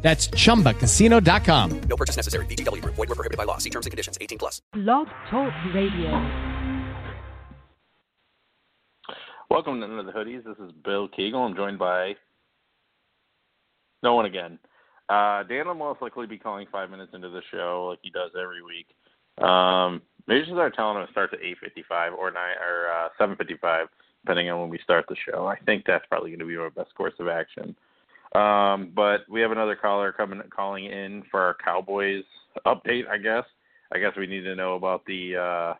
That's chumbacasino.com. No purchase necessary. VGW Group. Void were prohibited by law. See terms and conditions. 18 plus. Blog Talk Radio. Welcome to Under the Hoodies. This is Bill Kegel. I'm joined by no one again. Uh, Dan will most likely be calling five minutes into the show like he does every week. Um, maybe just start telling him it starts at 8:55 or nine or uh, 7:55, depending on when we start the show. I think that's probably going to be our best course of action. Um, but we have another caller coming calling in for our Cowboys update. I guess. I guess we need to know about the. Uh,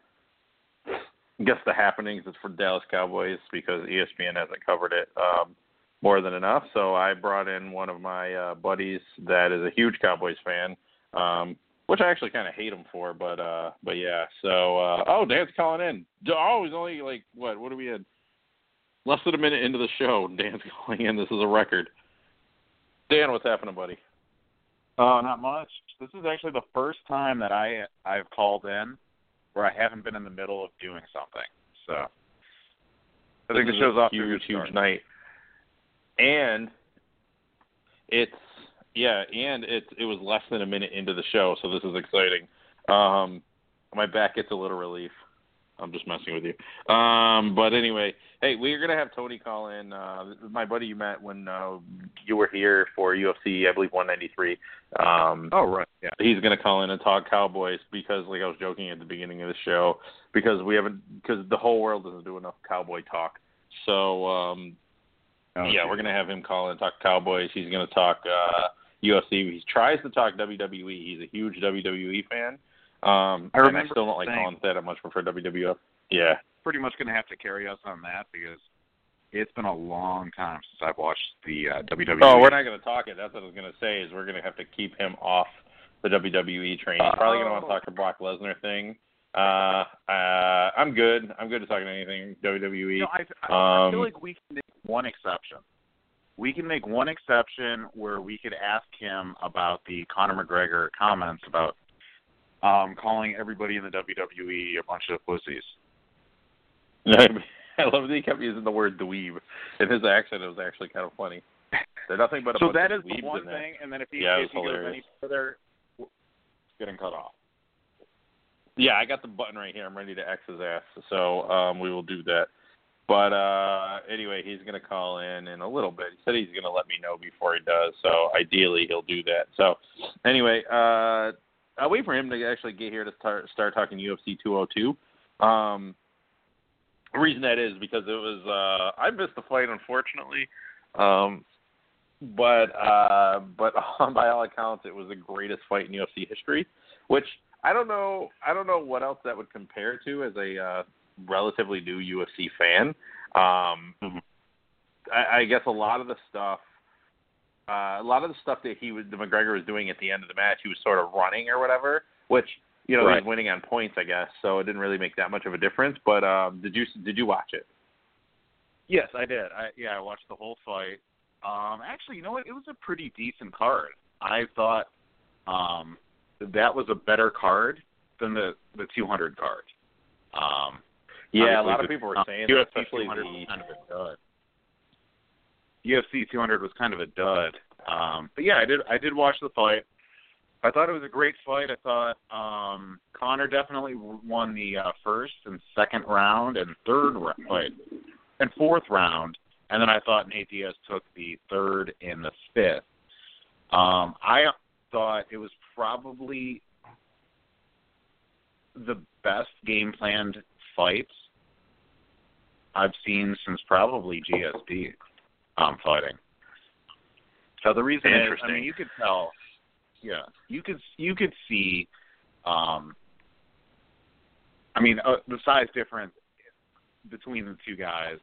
I guess the happenings for Dallas Cowboys because ESPN hasn't covered it um, more than enough. So I brought in one of my uh, buddies that is a huge Cowboys fan, um, which I actually kind of hate him for. But uh, but yeah. So uh, oh, Dan's calling in. Oh, he's only like what? What do we had? Less than a minute into the show, Dan's calling in. This is a record. Dan, what's happening, buddy? Oh, not much. This is actually the first time that I I've called in where I haven't been in the middle of doing something. So I think This it is shows a off huge, to a huge start. night. And it's yeah, and it's it was less than a minute into the show, so this is exciting. Um, my back gets a little relief. I'm just messing with you. Um, but anyway, hey, we're gonna have Tony call in. Uh, my buddy you met when uh, you were here for UFC, I believe 193. Um, Oh right, yeah. he's going to call in and talk Cowboys because, like I was joking at the beginning of the show, because we haven't, because the whole world doesn't do enough Cowboy talk. So, um, Okay. yeah, we're going to have him call in and talk Cowboys. He's going to talk uh, UFC. He tries to talk WWE. He's a huge WWE fan. Um, I and I remember still don't like saying- that. I much prefer WWF. Yeah. pretty much going to have to carry us on that because it's been a long time since I've watched the uh, WWE. Oh, we're not going to talk it. That's what I was going to say. Is we're going to have to keep him off the WWE train. He's probably going to want to talk the Brock Lesnar thing. Uh, uh, I'm good. I'm good to talking anything WWE. Know, I, I, I feel Um, like we can make one exception. We can make one exception where we could ask him about the Conor McGregor comments about um, calling everybody in the WWE a bunch of pussies. I love that he kept using the word dweeb. In his accent, it was actually kind of funny. They're nothing but a So that is the one thing, and then if he, Yeah, if he goes any further, it's getting cut off. Yeah, I got the button right here. I'm ready to X his ass. So um, we will do that. But uh, anyway, he's going to call in in a little bit. He said he's going to let me know before he does. So ideally, he'll do that. So anyway, uh, I'll wait for him to actually get here to start start talking UFC 202. Um, the reason that is because it was uh, I missed the fight unfortunately, um, but uh, but by all accounts, it was the greatest fight in UFC history. Which I don't know. I don't know what else that would compare to as a uh, relatively new UFC fan. Um, Mhm. I, I guess a lot of the stuff, uh, a lot of the stuff that he was, the McGregor was doing at the end of the match, he was sort of running or whatever, which you know he was winning on points, I guess. So it didn't really make that much of a difference. But um, did you did you watch it? Yes, I did. I yeah, I watched the whole fight. Um, actually, you know what? It was a pretty decent card. I thought um, that was a better card than the the 200 card. Um, Yeah, a lot of people were uh, saying that, especially the kind of a dud. UFC 200 was kind of a dud. Um, but yeah, I did I did watch the fight. I thought it was a great fight. I thought um, Conor definitely won the uh, first and second round and third round, wait, and fourth round, and then I thought Nate Diaz took the third and the fifth. Um, I thought it was probably the best game planned fights I've seen since probably GSP um, fighting. So the reason is, I mean, you could tell, yeah, you could you could see, um, I mean, uh, the size difference between the two guys.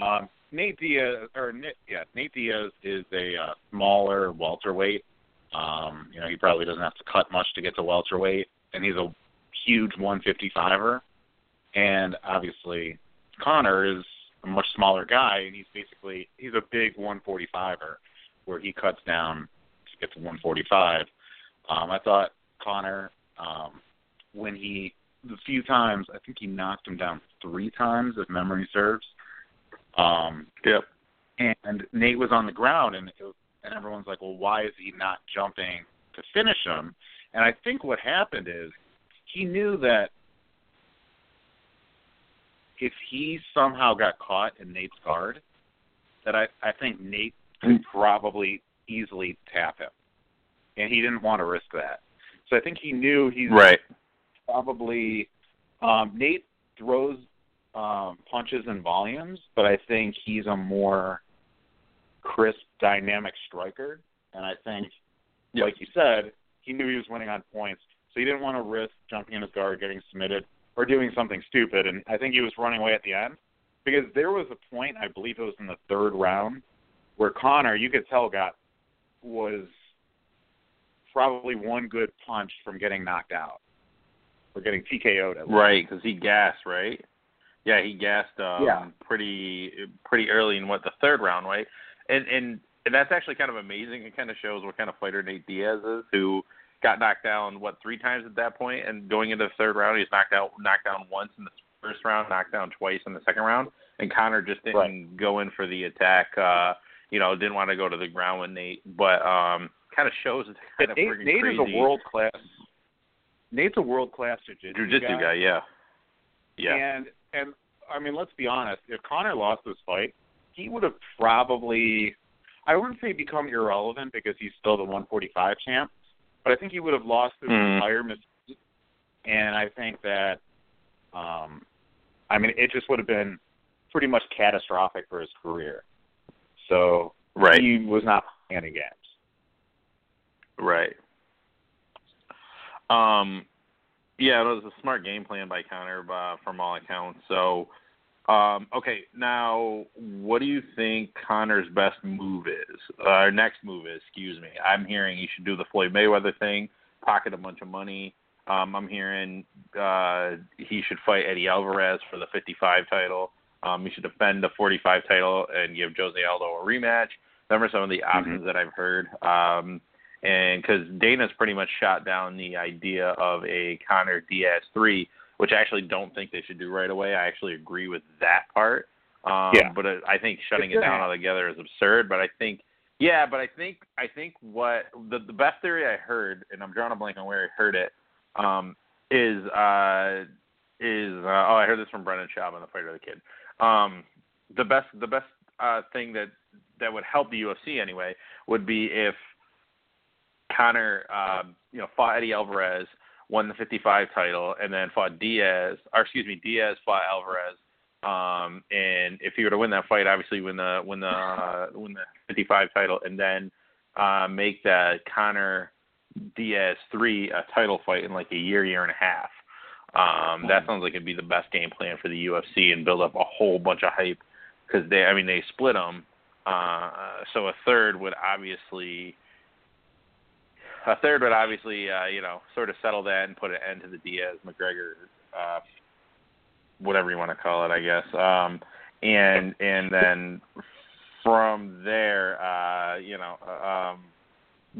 Um, Nate Diaz, or Nate, yeah, Nate Diaz is a uh, smaller welterweight. Um, you know, he probably doesn't have to cut much to get to welterweight, and he's a huge 155er, and obviously Conor is a much smaller guy, and he's basically he's a big 145er, where he cuts down to get to 145. Um, I thought Conor, um, when he the few times I think he knocked him down three times, if memory serves. Um, Yep. and Nate was on the ground, and it, and everyone's like, "Well, why is he not jumping to finish him?" And I think what happened is he knew that if he somehow got caught in Nate's guard, that I I think Nate could probably easily tap him, and he didn't want to risk that. So I think he knew he's Right. probably um, Nate throws um, punches in volumes, but I think he's a more crisp, dynamic striker. And I think, Yep. like you said, he knew he was winning on points, so he didn't want to risk jumping in his guard, getting submitted, or doing something stupid. And I think he was running away at the end because there was a point, I believe it was in the third round, where Conor, you could tell, got was probably one good punch from getting knocked out or getting TKO'd. At least. Right, because he gassed, right? Yeah, he gassed um, Yeah. pretty pretty early in what the third round, right? And and and that's actually kind of amazing. It kind of shows what kind of fighter Nate Diaz is, who got knocked down what three times at that point, and going into the third round, he's knocked out knocked down once in the first round, knocked down twice in the second round, and Conor just didn't Right. go in for the attack. uh You know, didn't want to go to the ground with Nate, but um kind of shows it's kind of Nate, Nate crazy. is a world class. Nate's a world class jiu-jitsu, jiu-jitsu guy, yeah, yeah. And and I mean, let's be honest. If Conor lost this fight, he would have probably. I wouldn't say become irrelevant because he's still the 145 champ, but I think he would have lost his Mhm. entire mystique. And I think that, um, I mean, it just would have been pretty much catastrophic for his career. So Right. he was not playing any games. Right. Um, yeah, it was a smart game plan by Conor, uh, from all accounts. So, um, okay, now what do you think Conor's best move is? Or next move is? Excuse me. I'm hearing he should do the Floyd Mayweather thing, pocket a bunch of money. Um, I'm hearing uh, he should fight Eddie Alvarez for the 55 title. Um, he should defend the 45 title and give Jose Aldo a rematch. Them are some of the options that I've heard. Um, and because Dana's pretty much shot down the idea of a Conor Diaz three, which I actually don't think they should do right away. I actually agree with that part. Um, Yeah. But I think shutting it down altogether is absurd. But I think, yeah, but I think I think what the the best theory I heard, and I'm drawing a blank on where I heard it, um, is uh, is uh, oh I heard this from Brendan Schaub on the Fighter and the Kid. Um, the best the best uh, thing that that would help the UFC anyway would be if Conor, um, you know, fought Eddie Alvarez, won the 55 title, and then fought Diaz, or excuse me, Diaz fought Alvarez. Um, and if he were to win that fight, obviously win the win the uh, win the 55 title, and then uh, make that Conor Diaz three a title fight in like a year, year and a half. Um, that sounds like it'd be the best game plan for the UFC and build up a whole bunch of hype because they, I mean, they split them. Uh, so a third would obviously a third would obviously, uh, you know, sort of settle that and put an end to the Diaz McGregor, uh, whatever you want to call it, I guess. Um, and and then from there, uh, you know, um,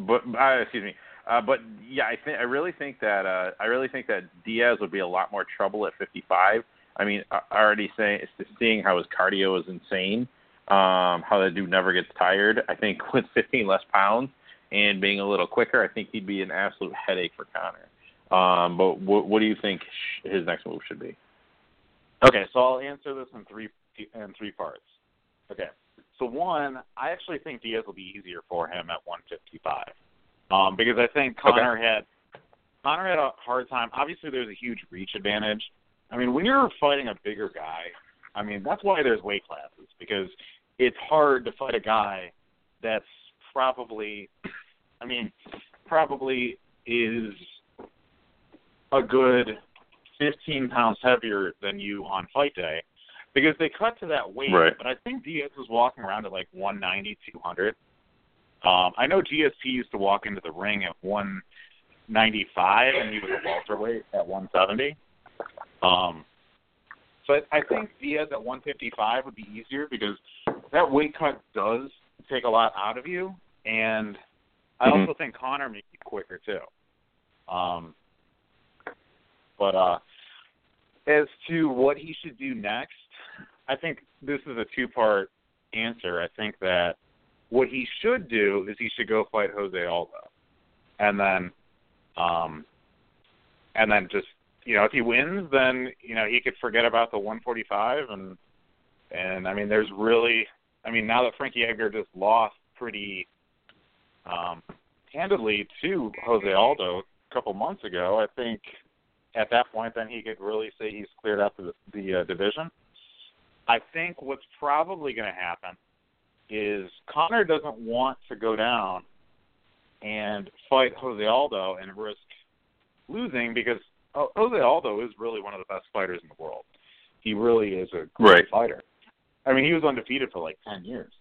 but uh, excuse me. Uh, but yeah, I think I really think that uh, I really think that Diaz would be a lot more trouble at 55. I mean, already saying seeing how his cardio is insane, um, how that dude never gets tired. I think with 15 less pounds, and being a little quicker, I think he'd be an absolute headache for Conor. Um, but what, what do you think sh- his next move should be? Okay, so I'll answer this in three in three parts. Okay, so one, I actually think Diaz will be easier for him at 155, um, because I think Conor had Conor had a hard time. Obviously, there's a huge reach advantage. I mean, when you're fighting a bigger guy, I mean that's why there's weight classes because it's hard to fight a guy that's probably, I mean, probably is a good 15 pounds heavier than you on fight day because they cut to that weight. Right. But I think Diaz was walking around at like 190, 200. Um, I know GSP used to walk into the ring at one 95, and he was a welterweight at 170. Um, so I, I think Diaz at 155 would be easier because that weight cut does take a lot out of you, and I Mhm. also think Conor may be quicker too. Um, but uh, as to what he should do next, I think this is a two-part answer. I think that what he should do is he should go fight Jose Aldo, and then, um, and then just you know if he wins, then you know he could forget about the 145 and and I mean there's really I mean now that Frankie Edgar just lost pretty um, handedly to Jose Aldo a couple months ago, I think at that point then he could really say he's cleared out the, the uh, division. I think what's probably going to happen is Conor doesn't want to go down and fight Jose Aldo and risk losing because Jose Aldo is really one of the best fighters in the world. He really is a great Right. fighter. I mean, he was undefeated for like ten years,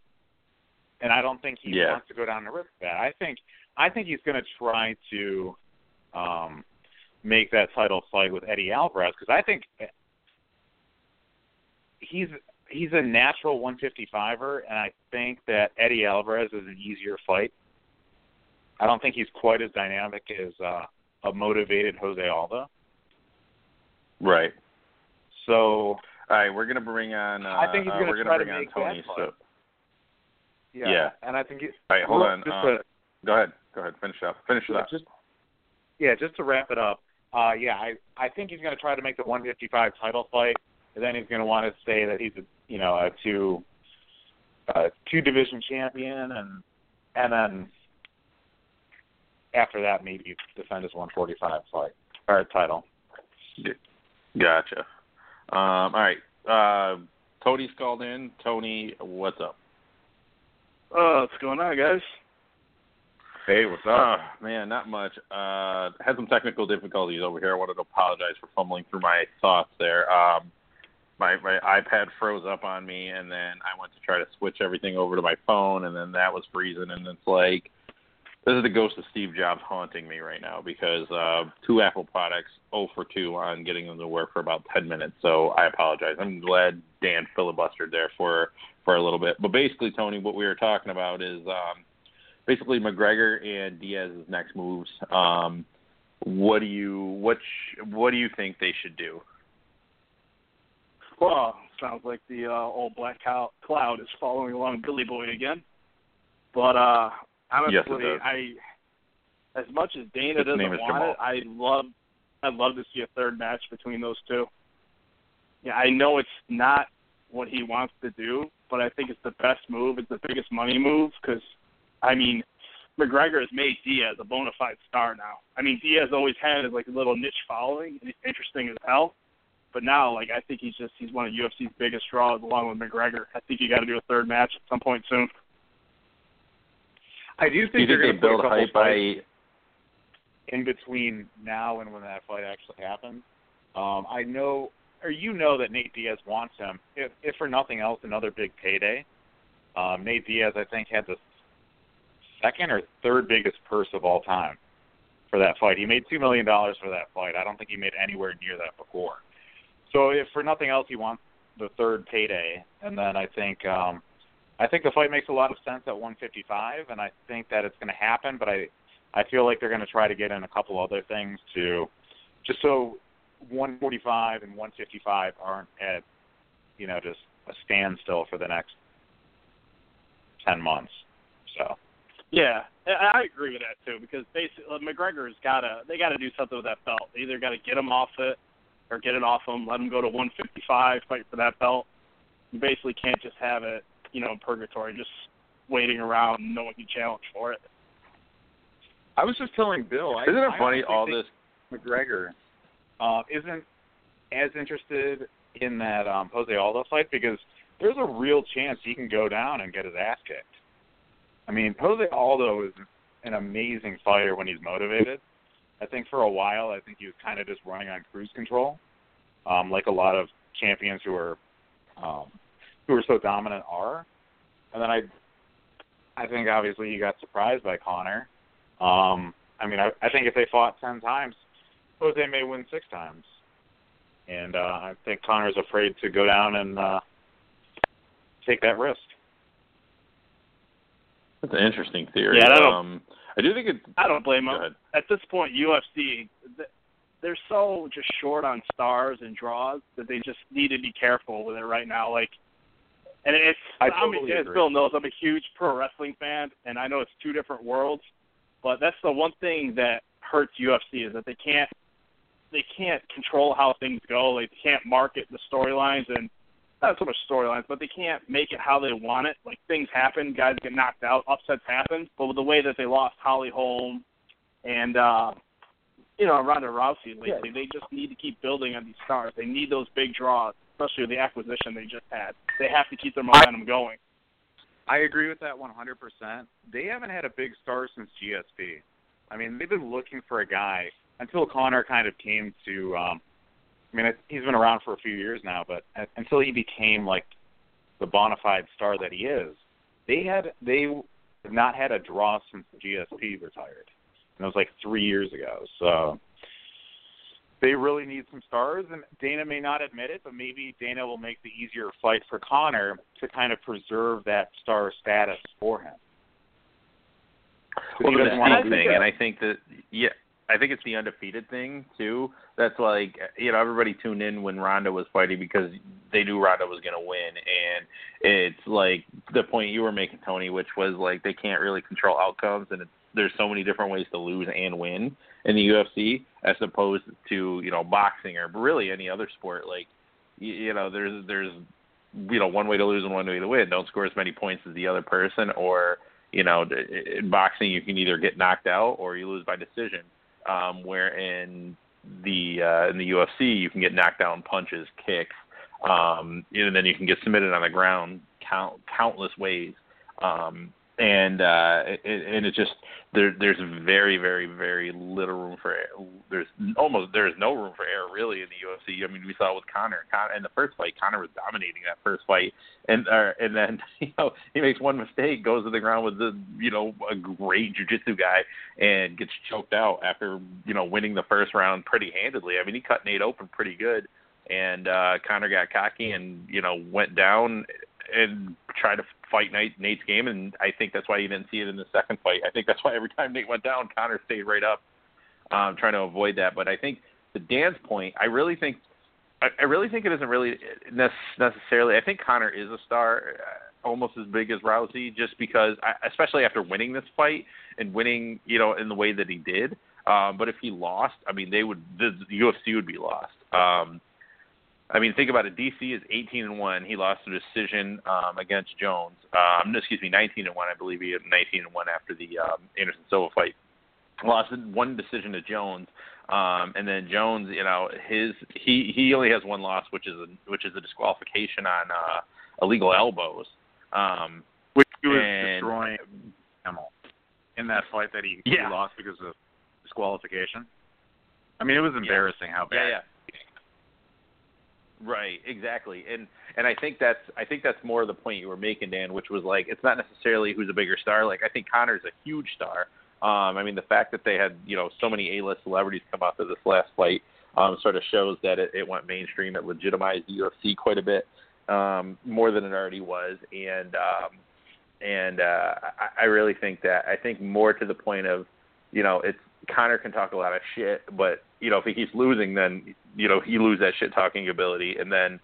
and I don't think he Yeah. wants to go down the risk that. I think I think he's going to try to um, make that title fight with Eddie Alvarez because I think he's he's a natural 155er, and I think that Eddie Alvarez is an easier fight. I don't think he's quite as dynamic as uh, a motivated Jose Aldo. Right. So All right, we're gonna bring on. Uh, I think he's uh, gonna we're try gonna to bring on make that Tony. So, yeah, Yeah. and I think it, all right, hold Well, on. Just Uh, to, go ahead. Go ahead. Finish up. Finish it yeah, up. just yeah, just to wrap it up. Uh, yeah, I I think he's going to try to make the 155 title fight, and then he's going to want to say that he's a you know a two uh, two division champion, and and then after that maybe defend his 145 fight or title. Gotcha. Um, all right. Uh, Tony's called in. Tony, what's up? Oh, what's going on, guys? Hey, what's Oh, man, not much. Uh, had some technical difficulties over here. I wanted to apologize for fumbling through my thoughts there. Um, my my iPad froze up on me, and then I went to try to switch everything over to my phone, and then that was freezing, and it's like this is the ghost of Steve Jobs haunting me right now because uh, two Apple products, 0 for 2 on getting them to work for about 10 minutes. So I apologize. I'm glad Dan filibustered there for for a little bit. But basically, Tony, what we were talking about is um, basically McGregor and Diaz's next moves. Um, what do you what sh- what do you think they should do? Well, sounds like the uh, old black cow- cloud is following along Billy Boy again. But uh honestly, Yes, it does. I as much as Dana His doesn't want Jamal. it, I love I'd love to see a third match between those two. Yeah, I know it's not what he wants to do, but I think it's the best move. It's the biggest money move because, I mean, McGregor has made Diaz a bona fide star now. I mean, Diaz always had his like a little niche following, and he's interesting as hell. But now, like, I think he's just he's one of UFC's biggest draws, along with McGregor. I think you got to do a third match at some point soon. I do think Do you they're think they going to build a hype by in between now and when that fight actually happens. Um, I know, or you know, that Nate Diaz wants him. If, if for nothing else, another big payday. Um, Nate Diaz, I think, had the second or third biggest purse of all time for that fight. He made two million dollars for that fight. I don't think he made anywhere near that before. So, if for nothing else, he wants the third payday, and then I think. um I think the fight makes a lot of sense at 155, and I think that it's going to happen. But I, I feel like they're going to try to get in a couple other things to, just so 145 and 155 aren't at, you know, just a standstill for the next 10 months. So Yeah, I agree with that too because basically uh, McGregor's got to they got to do something with that belt. They either got to get him off it or get it off him, let him go to 155, fight for that belt. You basically can't just have it, you know, in purgatory, just waiting around no one can challenge for it. I was just telling Bill. I, Isn't it I funny all this McGregor uh, isn't as interested in that um, Jose Aldo fight because there's a real chance he can go down and get his ass kicked. I mean, Jose Aldo is an amazing fighter when he's motivated. I think for a while, I think he was kind of just running on cruise control, um, like a lot of champions who are um, who are so dominant are. And then I, I think obviously he got surprised by Conor. Um, I mean, I, I think if they fought ten times, Jose may win six times, and uh, I think Conor's afraid to go down and uh, take that risk. That's an interesting theory. Yeah, I don't- um, I do think it. I don't blame Go them. ahead. At this point, UFC, they're so just short on stars and draws that they just need to be careful with it right now. Like, and it's I I'm- totally as. Bill knows, I'm a huge pro wrestling fan, and I know it's two different worlds, but that's the one thing that hurts UFC is that they can't they can't control how things go. Like, they can't market the storylines and not so much storylines, but they can't make it how they want it. Like things happen, guys get knocked out, upsets happen. But with the way that they lost Holly Holm and uh you know, Ronda Rousey lately, they just need to keep building on these stars. They need those big draws, especially with the acquisition they just had. They have to keep their momentum going. I agree with that 100%. They haven't had a big star since GSP. I mean, they've been looking for a guy until Conor kind of came to. um I mean, he's been around for a few years now, but until he became like the bona fide star that he is, they had they have not had a draw since GSP retired, and it was like three years ago. So they really need some stars, and Dana may not admit it, but maybe Dana will make the easier fight for Conor to kind of preserve that star status for him. Well, he the doesn't want mystique to thing, and. I think that yeah, I think it's the undefeated thing too. That's like you know everybody tuned in when Ronda was fighting because they knew Ronda was going to win, and it's like the point you were making, Tony, which was like they can't really control outcomes, and it's, there's so many different ways to lose and win in the UFC as opposed to you know boxing or really any other sport. Like you, you know there's there's you know one way to lose and one way to win. Don't score as many points as the other person, or you know, in boxing you can either get knocked out or you lose by decision. Um, where in the uh, in the UFC you can get knocked down punches, kicks, um, and then you can get submitted on the ground count countless ways. Um, and uh, it, and it just there there's very very very little room for there's almost there's no room for error really in the UFC. I mean we saw it with Conor. Conor in the first fight, Conor was dominating that first fight, and uh, and then you know he makes one mistake, goes to the ground with the you know a great jujitsu guy, and gets choked out after you know winning the first round pretty handedly. I mean he cut Nate open pretty good, and uh, Conor got cocky and you know went down and tried to fight Nate, Nate's game, and I think that's why you didn't see it in the second fight. I think that's why every time Nate went down, Conor stayed right up, um, trying to avoid that. But I think to Dan's point, I really think I, I really think it isn't really necessarily. I think Conor is a star, uh, almost as big as Rousey, just because, I, especially after winning this fight and winning, you know, in the way that he did. Um, but if he lost, I mean, they would the, the UFC would be lost. Um, I mean, think about it. DC is 18 and one. He lost a decision um, against Jones. Um, no, excuse me, 19 and one. I believe he had 19 and one after the um, Anderson Silva fight. Lost one decision to Jones, um, and then Jones, you know, his he he only has one loss, which is a which is a disqualification on uh, illegal elbows. Um, which he was and- destroying Hamill in that fight that he, Yeah. he lost because of disqualification. I mean, it was embarrassing how bad. Yeah, yeah. Right, exactly. And and I think that's I think that's more the point you were making, Dan, which was like it's not necessarily who's a bigger star. Like I think Conor's a huge star. Um, I mean the fact that they had, you know, so many A list celebrities come out to this last fight um sort of shows that it, it went mainstream, it legitimized the UFC quite a bit, um, more than it already was. And um and uh I, I really think that I think more to the point of, you know, it's Conor can talk a lot of shit, but you know if he keeps losing, then you know he lose that shit talking ability, and then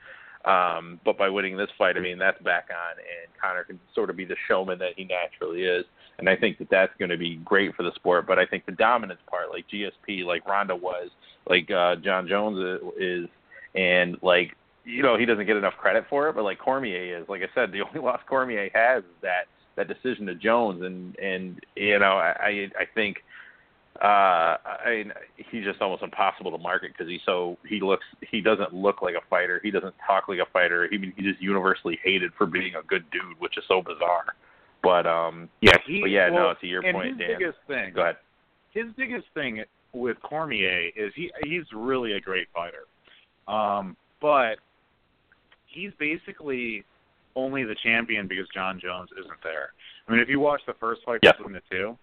um, but by winning this fight, I mean that's back on, and Conor can sort of be the showman that he naturally is, and I think that that's going to be great for the sport. But I think the dominance part, like GSP, like Ronda was, like uh, Jon Jones is, and like you know he doesn't get enough credit for it, but like Cormier is. Like I said, the only loss Cormier has is that that decision to Jones, and and you know I I, I think uh I mean he's just almost impossible to market because he's so he looks he doesn't look like a fighter he doesn't talk like a fighter he he's just universally hated for being a good dude which is so bizarre but um Yeah, he. but yeah well, no to your point his Dan biggest thing. go ahead His biggest thing with Cormier is he he's really a great fighter, um, but he's basically only the champion because Jon Jones isn't there. I mean, if you watch the first fight Yeah. between the two,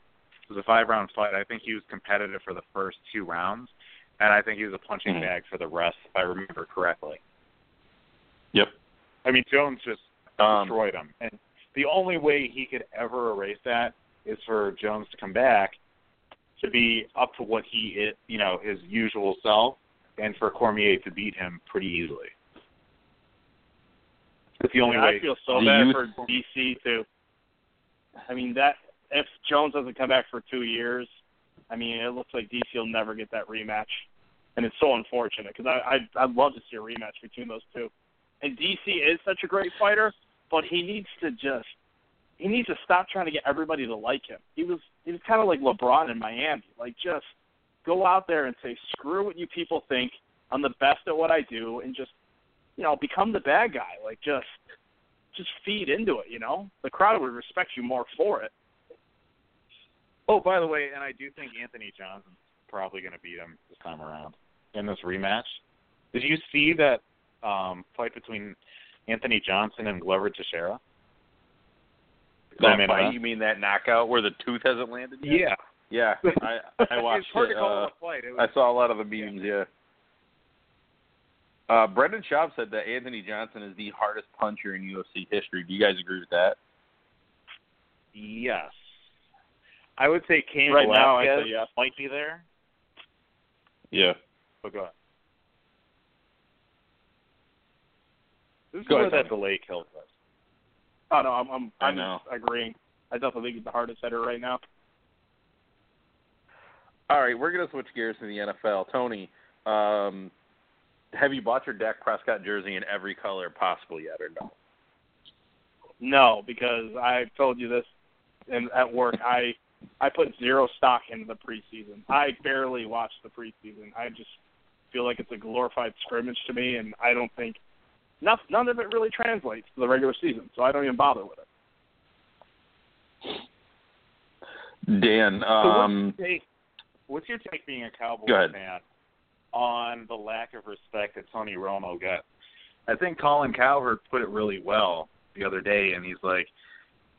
was a five round fight. I think he was competitive for the first two rounds, and I think he was a punching Mhm. bag for the rest, if I remember correctly. Yep. I mean, Jones just Um, destroyed him, and the only way he could ever erase that is for Jones to come back to be up to what he is, you know, his usual self, and for Cormier to beat him pretty easily. It's the only Yeah, way. I feel so Do bad you- for DC too. I mean that if Jones doesn't come back for two years, I mean it looks like DC will never get that rematch, and it's so unfortunate because I I I'd love to see a rematch between those two. And DC is such a great fighter, but he needs to just he needs to stop trying to get everybody to like him. He was he was kind of like LeBron in Miami, like just go out there and say screw what you people think. I'm the best at what I do, and just you know become the bad guy. Like just just feed into it. You know, the crowd would respect you more for it. Oh, by the way, and I do think Anthony Johnson's probably going to beat him this time around in this rematch. Did you see that um, fight between Anthony Johnson and Glover Teixeira? that Main fight, you mean that knockout where the tooth hasn't landed yet? Yeah, Yeah, I I watched it's hard it. to call uh, it a fight. It I saw a lot of the memes. Yeah. Uh, Brendan Schaub said that Anthony Johnson is the hardest puncher in UFC history. Do you guys agree with that? yes, I would say Cain Right now, I Velasquez say yes. might be there. Yeah. But go ahead. This is Go where ahead, that delay kills us. Oh no, I'm I'm I I'm know. just agreeing. I definitely think he's the hardest hitter right now. All right, we're gonna switch gears to the NFL. Tony, um, have you bought your Dak Prescott jersey in every color possible yet, or no? No, because I told you this, and at work I I put zero stock into the preseason. I barely watch the preseason. I just feel like it's a glorified scrimmage to me, and I don't think none none of it really translates to the regular season. So I don't even bother with it. Dan, So um, what's, your take, what's your take being a Cowboys fan on the lack of respect that Tony Romo got? I think Colin Cowherd put it really well the other day, and he's like,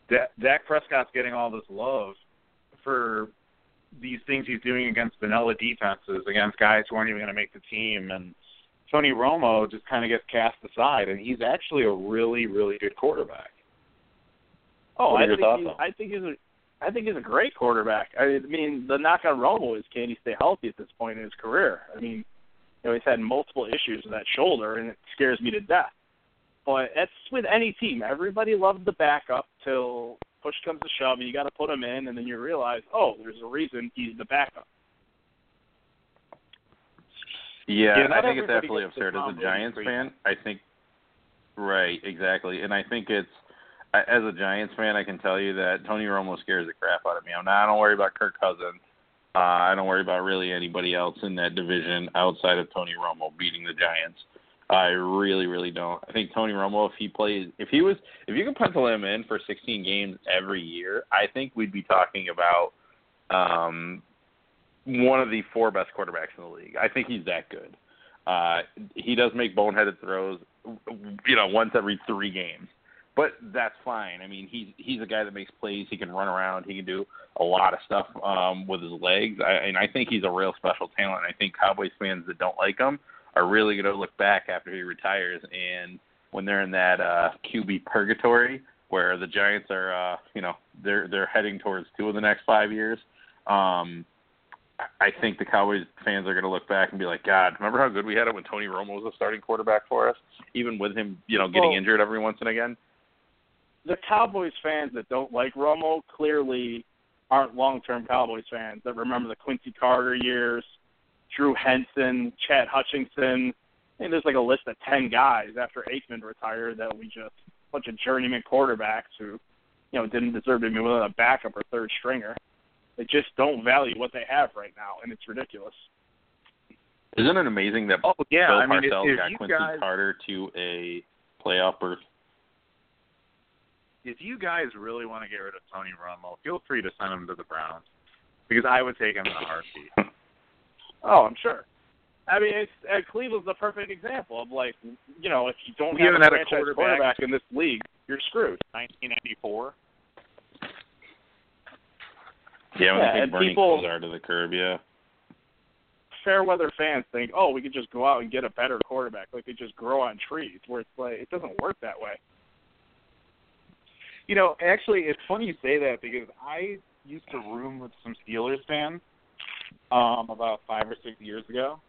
"Da- Dak Prescott's getting all this love for these things he's doing against vanilla defenses, against guys who aren't even going to make the team, and Tony Romo just kind of gets cast aside, and he's actually a really, really good quarterback. Oh, I think he's. I think he's a I think he's a great quarterback. I mean, the knock on Romo is can he stay healthy at this point in his career? I mean, you know, he's had multiple issues with that shoulder, and it scares me to death. But that's with any team. Everybody loved the backup till push comes to shove, and you got to put him in, and then you realize, oh, there's a reason he's the backup. Yeah, Yeah, I think it's absolutely absurd. As a Giants fan, I think right, exactly, and I think it's as a Giants fan, I can tell you that Tony Romo scares the crap out of me. I'm not. I don't worry about Kirk Cousins. Uh, I don't worry about really anybody else in that division outside of Tony Romo beating the Giants. I really, really don't. I think Tony Romo, if he plays, if he was, if you could pencil him in for 16 games every year, I think we'd be talking about um, one of the four best quarterbacks in the league. I think he's that good. Uh, he does make boneheaded throws, you know, once every three games, but that's fine. I mean, he's he's a guy that makes plays. He can run around. He can do a lot of stuff um, with his legs. I, and I think he's a real special talent. I think Cowboys fans that don't like him are really going to look back after he retires and when they're in that uh, QB purgatory where the Giants are, uh, you know, they're they're heading towards two of the next five years. Um, I think the Cowboys fans are going to look back and be like, God, remember how good we had it when Tony Romo was a starting quarterback for us, even with him, you know, getting Well- injured every once and again. The Cowboys fans that don't like Romo clearly aren't long-term Cowboys fans that remember the Quincy Carter years, Drew Henson, Chad Hutchinson. And there's like a list of ten guys after Aikman retired that we just a bunch of journeyman quarterbacks who, you know, didn't deserve to be with a backup or third stringer. They just don't value what they have right now, and it's ridiculous. Isn't it amazing that Oh yeah, Bill I mean, Parcells if got Quincy guys, Carter to a playoff berth? if you guys really want to get rid of Tony Romo, feel free to send him to the Browns because I would take him in a heartbeat. Oh, I'm sure. I mean, it's uh, Cleveland's the perfect example of like, you know, if you don't We have a had a franchise quarterback. in this league, you're screwed. 1994. Yeah, when Yeah, they and take Bernie people- Kosar to the curb, yeah. fair weather fans think, oh, we could just go out and get a better quarterback, like they just grow on trees. Where it's like it doesn't work that way. You know, actually, it's funny you say that because I used to room with some Steelers fans um, about five or six years ago,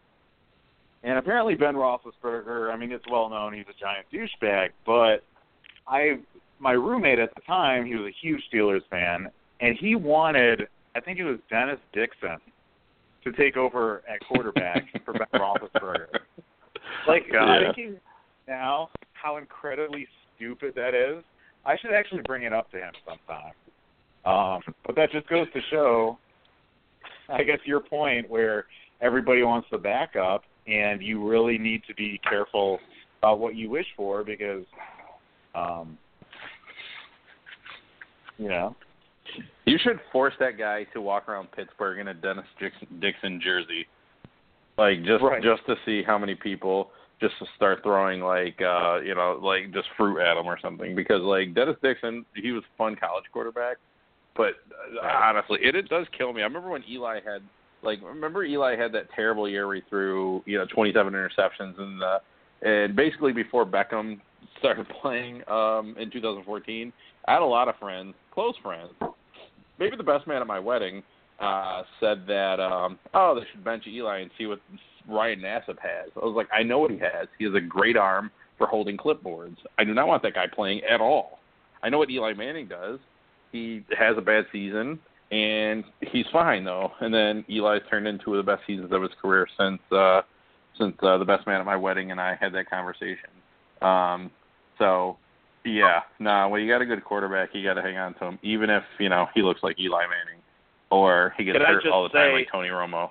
and apparently Ben Roethlisberger. I mean, it's well known he's a giant douchebag, but I, my roommate at the time, he was a huge Steelers fan, and he wanted, I think it was Dennis Dixon, to take over at quarterback for Ben Roethlisberger. Like Yeah. thinking now how incredibly stupid that is. I should actually bring it up to him sometime. Um, but that just goes to show, I guess, your point where everybody wants the backup, and you really need to be careful about what you wish for because, um, you know, You should force that guy to walk around Pittsburgh in a Dennis Dixon, jersey, like just Right. just to see how many people just to start throwing like uh you know like just fruit at him or something because like Dennis Dixon he was a fun college quarterback, but uh, honestly it it does kill me. I remember when Eli had like remember Eli had that terrible year where he threw you know 27 interceptions and uh, and basically before Beckham started playing um in 2014 I had a lot of friends, close friends. Maybe the best man at my wedding uh said that um oh they should bench Eli and see what Ryan Nassib has. I was like, I know what he has. He has a great arm for holding clipboards. I do not want that guy playing at all. I know what Eli Manning does. He has a bad season and he's fine though. And then Eli's turned into the best seasons of his career since uh since uh, the best man at my wedding and I had that conversation. Um so yeah, no, when you got a good quarterback, you got to hang on to him, even if you know he looks like Eli Manning, or he gets Can hurt all the time like Tony Romo.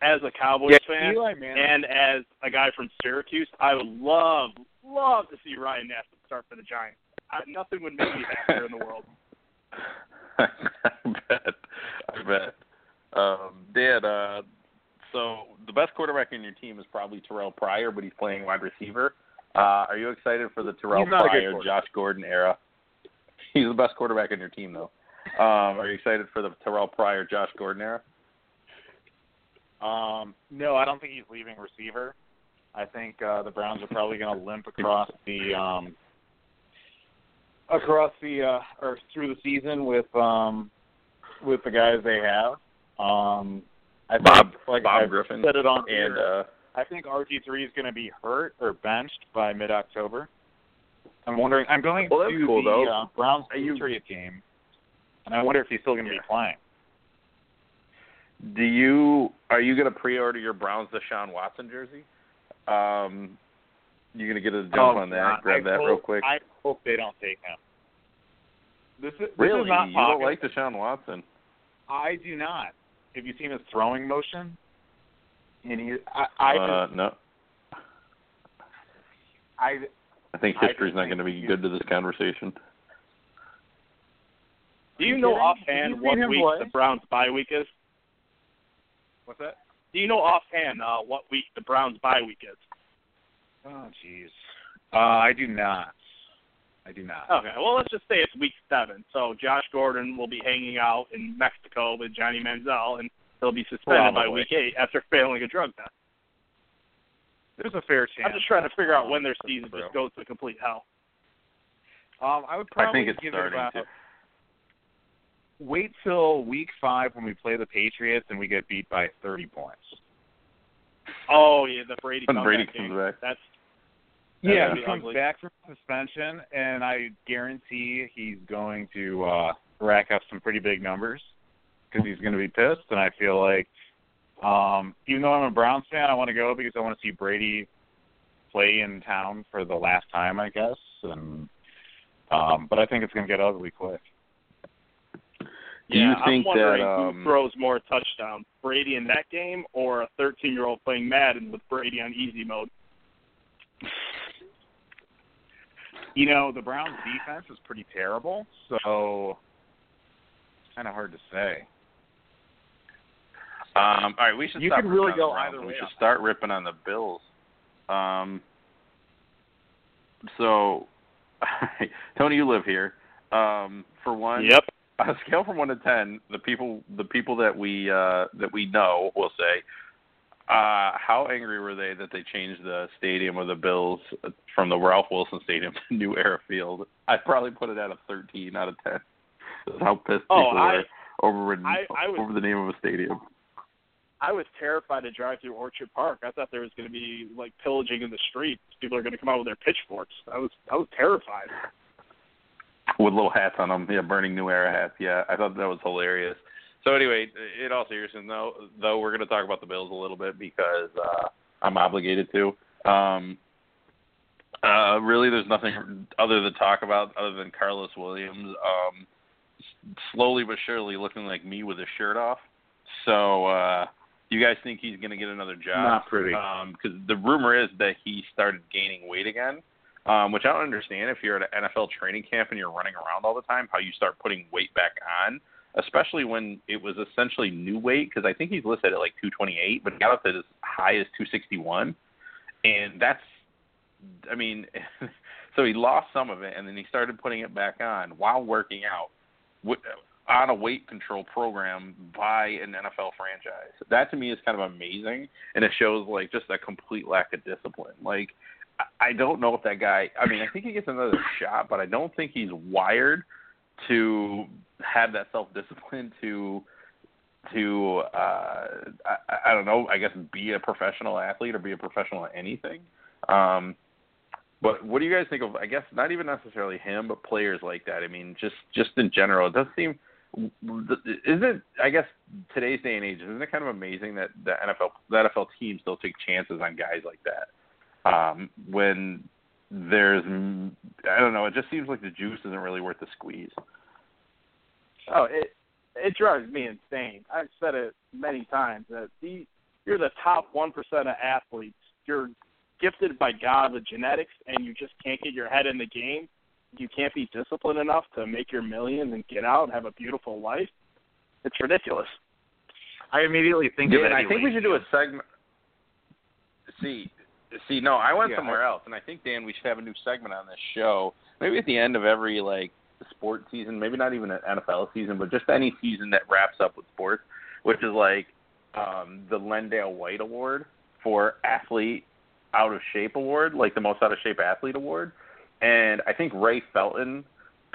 As a Cowboys yeah, fan Eli Manning. and as a guy from Syracuse, I would love, love to see Ryan Nassib start for the Giants. I, nothing would make me happier in the world. I bet. I bet. Um, Dan, uh, so the best quarterback in your team is probably Terrell Pryor, but he's playing wide receiver. Uh, are you excited for the Terrell He's not a good Pryor. Josh Gordon era? He's the best quarterback in your team, though. Um, are you excited for the Terrell Pryor, Josh Gordon era? Um, no, I don't think he's leaving receiver. I think uh, the Browns are probably going to limp across the um, across the uh, or through the season with um, with the guys they have. Um, I think, Bob- like Bob I've Griffin said it on And here, uh, I think RG three is going to be hurt or benched by mid October. I'm wondering. I'm going Well, to cool, the though. Uh, Browns Patriot game, and I wonder if he's still going to Yeah. be playing. Do you are you going to pre-order your Browns Deshaun Watson jersey? Um, you going to get a jump Oh, on that? God. Grab I that hope, real quick. I hope they don't take him. This is this really, is not you don't like Deshaun Watson? I do not. Have you seen his throwing motion? And he, I, I, uh, just, no. I, I think I history's just not going to be good to this conversation. Do you you know offhand you what week play? the Browns' bye week is? what's that? Do you know offhand uh, what week the Browns' bye week is? Oh, jeez. Uh, I do not. I do not. Okay, well let's just say it's week seven. So Josh Gordon will be hanging out in Mexico with Johnny Manziel, and he'll be suspended by week eight after failing a drug test. There's a fair chance. I'm just trying to figure out when their season Bro. just goes to complete hell. Um, I would I probably think it's give starting it about. to. Wait till week five when we play the Patriots and we get beat by 30 points. Oh yeah, the Brady When Brady comes back. That's Yeah, he comes ugly. back from suspension, and I guarantee he's going to uh, rack up some pretty big numbers because he's going to be pissed. And I feel like, um, even though I'm a Browns fan, I want to go because I want to see Brady play in town for the last time, I guess. And um, but I think it's going to get ugly quick. Do you yeah, think I'm wondering that um, who throws more touchdowns, Brady in that game or a 13-year-old playing Madden with Brady on easy mode? You know, the Browns' defense is pretty terrible, so it's kind of hard to say. Um, all right, we should You could really go either We should start ripping on the Bills. Um, so, Tony, you live here. Um, for one, Yep. on a scale from one to ten, the people the people that we uh, that we know will say, uh, how angry were they that they changed the stadium of the Bills from the Ralph Wilson Stadium to New Era Field? I'd probably put it at a thirteen out of ten. That's how pissed Oh, people I- were over I- I was- over the name of a stadium. I was terrified to drive through Orchard Park. I thought there was going to be like pillaging in the streets. People are going to come out with their pitchforks. I was I was terrified. with little hats on them. Yeah, burning New Era hats. Yeah, I thought that was hilarious. So anyway, in all seriousness, though, though we're going to talk about the Bills a little bit because uh, I'm obligated to. Um, uh, really, there's nothing other to talk about other than Karlos Williams um, slowly but surely looking like me with his shirt off. So, uh, you guys think he's going to get another job? Not pretty. Because the rumor is that he started gaining weight again um, which I don't understand if you're at an NFL training camp and you're running around all the time, how you start putting weight back on, especially when it was essentially new weight, because I think he's listed at like 228, but he got up to as high as 261. And that's, I mean, so he lost some of it, and then he started putting it back on while working out on a weight control program by an NFL franchise. That to me is kind of amazing, and it shows like just a complete lack of discipline. Like, I don't know if that guy. I mean, I think he gets another shot, but I don't think he's wired to have that self discipline to to uh I, I don't know. I guess be a professional athlete or be a professional at anything. Um, but what do you guys think of? I guess not even necessarily him, but players like that. I mean, just just in general, it does seem. Isn't it? I guess today's day and age, isn't it kind of amazing that the NFL the NFL teams still take chances on guys like that? um, when there's I don't know, it just seems like the juice isn't really worth the squeeze. Oh, it it drives me insane. I've said it many times that the you're the top one percent of athletes. You're gifted by God with genetics, and you just can't get your head in the game. You can't be disciplined enough to make your millions and get out and have a beautiful life. It's ridiculous. I immediately think Yeah, of and I think we should do a segment. See, see, no, I went Yeah, somewhere else, and I think Dan, we should have a new segment on this show. Maybe at the end of every like sport season, maybe not even an NFL season, but just any season that wraps up with sports, which is like um, the Lendale White Award for athlete out of shape award, like the most out of shape athlete award. And I think Ray Felton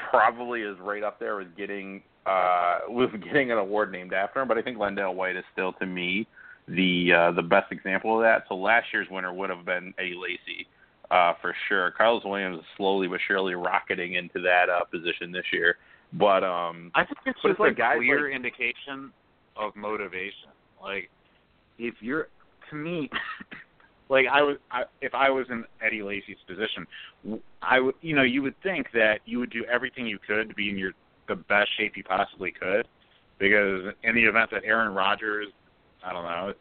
probably is right up there with getting uh with getting an award named after him, but I think Lendale White is still to me the uh the best example of that. So last year's winner would have been Eddie Lacy, uh for sure. Karlos Williams is slowly but surely rocketing into that uh position this year. But um I think it's just like a clear like- indication of motivation. Like, if you're, to me, like I was, I, if I was in Eddie Lacy's position, I would, you know, you would think that you would do everything you could to be in your the best shape you possibly could, because in the event that Aaron Rodgers, I don't know,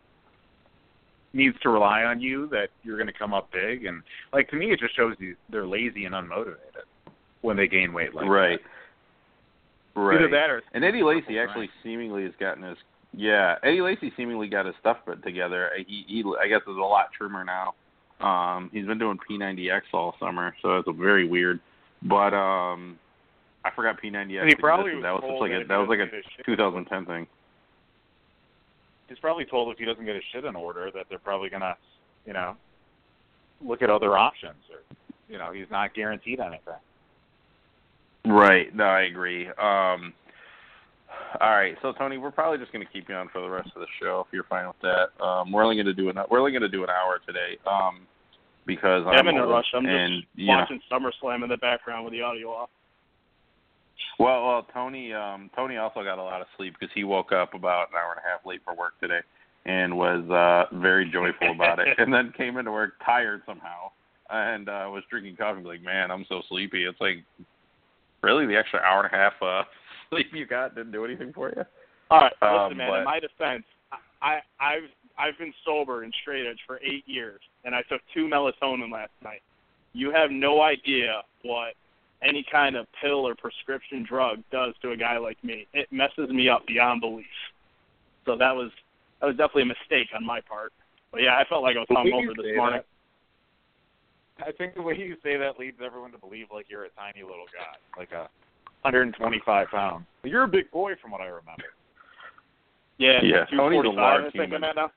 needs to rely on you, that you're going to come up big, and like to me, it just shows you they're lazy and unmotivated when they gain weight like right. that. Right. Either that or And Eddie Lacy actually threat. seemingly has gotten his yeah. Eddie Lacy seemingly got his stuff put together. He he I guess is a lot trimmer now. Um, he's been doing P90X all summer, so it's very weird. But um, I forgot P90X. And he probably existed. that was was just like a that was like doesn't get his a shit 2010 thing. He's probably told if he doesn't get his shit in order that they're probably gonna, you know, look at other options or you know, he's not guaranteed anything. Right. No, I agree. Um, all right. So Tony, we're probably just going to keep you on for the rest of the show if you're fine with that. Um, we're only going to do an we're only going to do an hour today. Um, because I'm in a rush. I'm and, just you know, watching SummerSlam in the background with the audio off. Well, well, Tony, um, Tony also got a lot of sleep because he woke up about an hour and a half late for work today, and was uh, very joyful about it. And then came into work tired somehow, and uh, was drinking coffee. Like, man, I'm so sleepy. It's like, really, the extra hour and a half uh, sleep you got didn't do anything for you? All right, Um, listen, man. but- In my defense, I I've I've been sober and straight edge for eight years, and I took two melatonin last night. You have no idea what any kind of pill or prescription drug does to a guy like me. It messes me up beyond belief. So that was that was definitely a mistake on my part. But yeah, I felt like I was The way hungover this morning. I think the way you say that leads everyone to believe like you're a tiny little guy, like a 125 pounds. You're a big boy, from what I remember. Yeah, Yeah, Tony's a large human. I'm at now.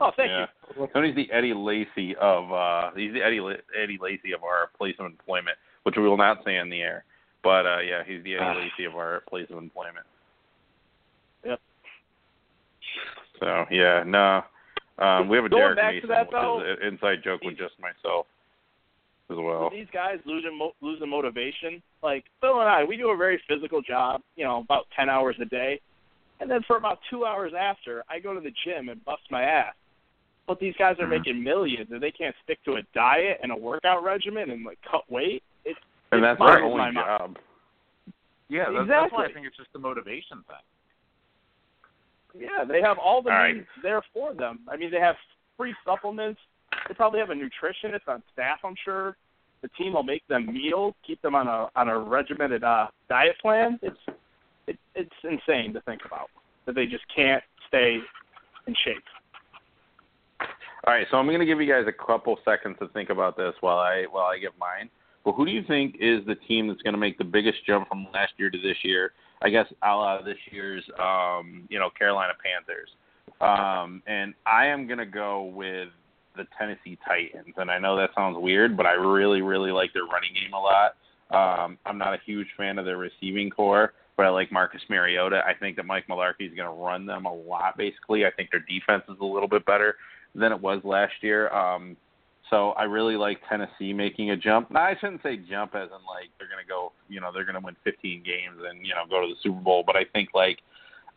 Oh, thank yeah. you. Tony's the Eddie Lacy of uh he's the Eddie Eddie Lacy of our place of employment, which we will not say on the air. But uh yeah, he's the Eddie Ah. Lacy of our place of employment. Yep. So yeah, no. Um we have a Going Derek back to Mason, that, which though, is an inside joke with just myself as well. these guys losing mo- losing motivation. Like Phil and I, we do a very physical job. You know, about ten hours a day, and then for about two hours after, I go to the gym and bust my ass. But these guys are Mhm. making millions, and they can't stick to a diet and a workout regimen and like cut weight. It's And it that's our boggles only my mind. job. Yeah, that's, that's why I think it's just the motivation thing. Yeah, they have all the All right. means there for them. I mean, they have free supplements. They probably have a nutritionist on staff. I'm sure the team will make them meals, keep them on a on a regimented uh, diet plan. It's it, it's insane to think about that they just can't stay in shape. All right, so I'm going to give you guys a couple seconds to think about this while I while I give mine. But who do you think is the team that's going to make the biggest jump from last year to this year? I guess a la this year's, um, you know, Carolina Panthers. Um, and I am going to go with the Tennessee Titans. And I know that sounds weird, but I really, really like their running game a lot. Um, I'm not a huge fan of their receiving corps, but I like Marcus Mariota. I think that Mike Mularkey is going to run them a lot. Basically, I think their defense is a little bit better than it was last year. Um, so I really like Tennessee making a jump. Now, I shouldn't say jump as in like they're going to go, you know, they're going to win 15 games and you know go to the Super Bowl. But I think like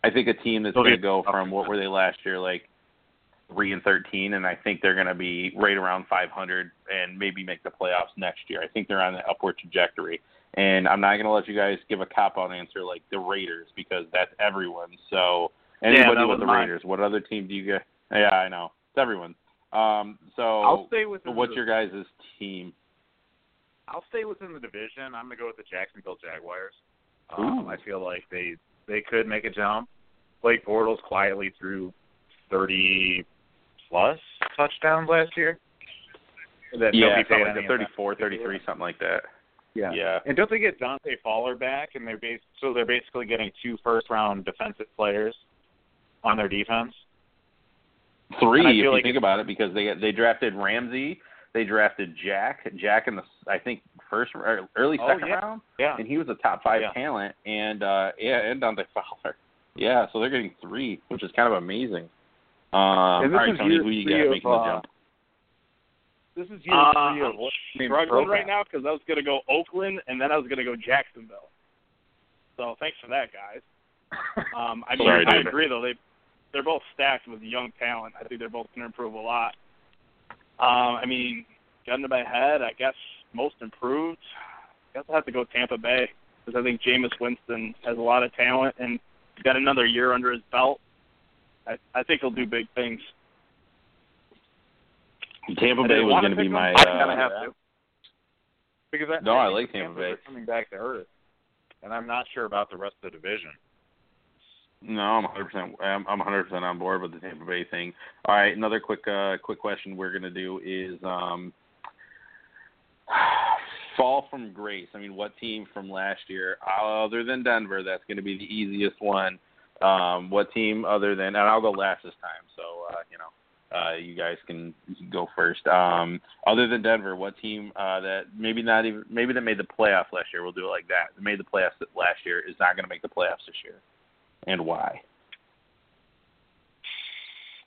I think a team that's going to go from what were they last year, like three and 13, and I think they're going to be right around 500 and maybe make the playoffs next year. I think they're on the upward trajectory. And I'm not going to let you guys give a cop out answer like the Raiders because that's everyone. So anybody that with the mine. Raiders, what other team do you get? Yeah, I know. It's everyone. Um, so I'll stay with what's your guys' team? I'll stay within the division. I'm gonna go with the Jacksonville Jaguars. Um, Ooh. I feel like they they could make a jump. Blake Bortles quietly threw 30 plus touchdowns last year. That Yeah, something like a 34, 33, something like that. Yeah. Yeah. And don't they get Dante Fowler back? And they're bas- so they're basically getting two first round defensive players on their defense. Three, if feel you like think about it, because they they drafted Ramsey, they drafted Jack, Jack in the I think first or early Oh, second yeah. round, Yeah. and he was a top five Yeah. talent, and uh yeah, and Dante Fowler. Yeah, so they're getting three, which is kind of amazing. Um, all And this right, is Tony, year who you got of, making the uh, jump? This is year Uh, three of I'm what struggling right now because I was going to go Oakland and then I was going to go Jacksonville. So thanks for that, guys. Um, I mean, Sorry, I dude. agree though. They they're both stacked with young talent. I think they're both going to improve a lot. Um, I mean, gun to my head, I guess most improved. I guess I have to go Tampa Bay because I think Jameis Winston has a lot of talent and he's got another year under his belt. I I think he'll do big things. Tampa Bay was going to be pick my. them. I kinda Uh, have to. Because I, No, I think like Tampa Tampa's Bay. are coming back to earth, and I'm not sure about the rest of the division. No, I'm 100%. I'm, I'm 100% on board with the Tampa Bay thing. All right, another quick, uh, quick question we're gonna do is um, fall from grace. I mean, what team from last year, other than Denver, that's gonna be the easiest one? Um, what team other than, and I'll go last this time. So uh, you know, uh, you guys can go first. Um, other than Denver, what team uh, that maybe not even maybe that made the playoffs last year? We'll do it like that. That made the playoffs last year is not gonna make the playoffs this year, and why?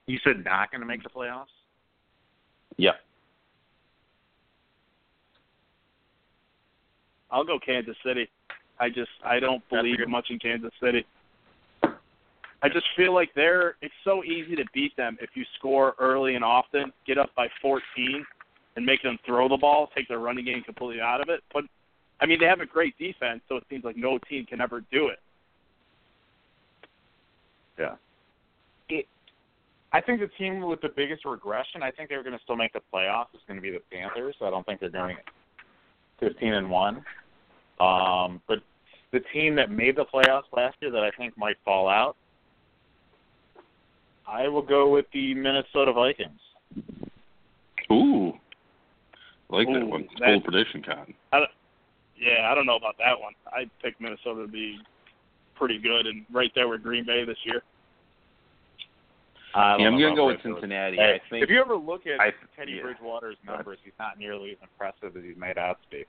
You said not going to make the playoffs. Yep. I'll go Kansas City. I just I don't believe much in Kansas City. I just feel like they're it's so easy to beat them if you score early and often, get up by 14 and make them throw the ball, take their running game completely out of it. But I mean, they have a great defense, so it seems like no team can ever do it. Yeah. It, I think the team with the biggest regression, I think they're going to still make the playoffs, is going to be the Panthers. I don't think they're going 15 and one. Um, but the team that made the playoffs last year that I think might fall out, I will go with the Minnesota Vikings. Ooh. I like that one. that- Bold prediction, Con. Yeah, I don't know about that one. I picked Minnesota to be pretty good and right there with Green Bay this year. I yeah, I'm gonna go with Cincinnati. Hey, I think if you ever look at I- Teddy yeah. Bridgewater's Go ahead. numbers, he's not nearly as impressive as he's made out to be.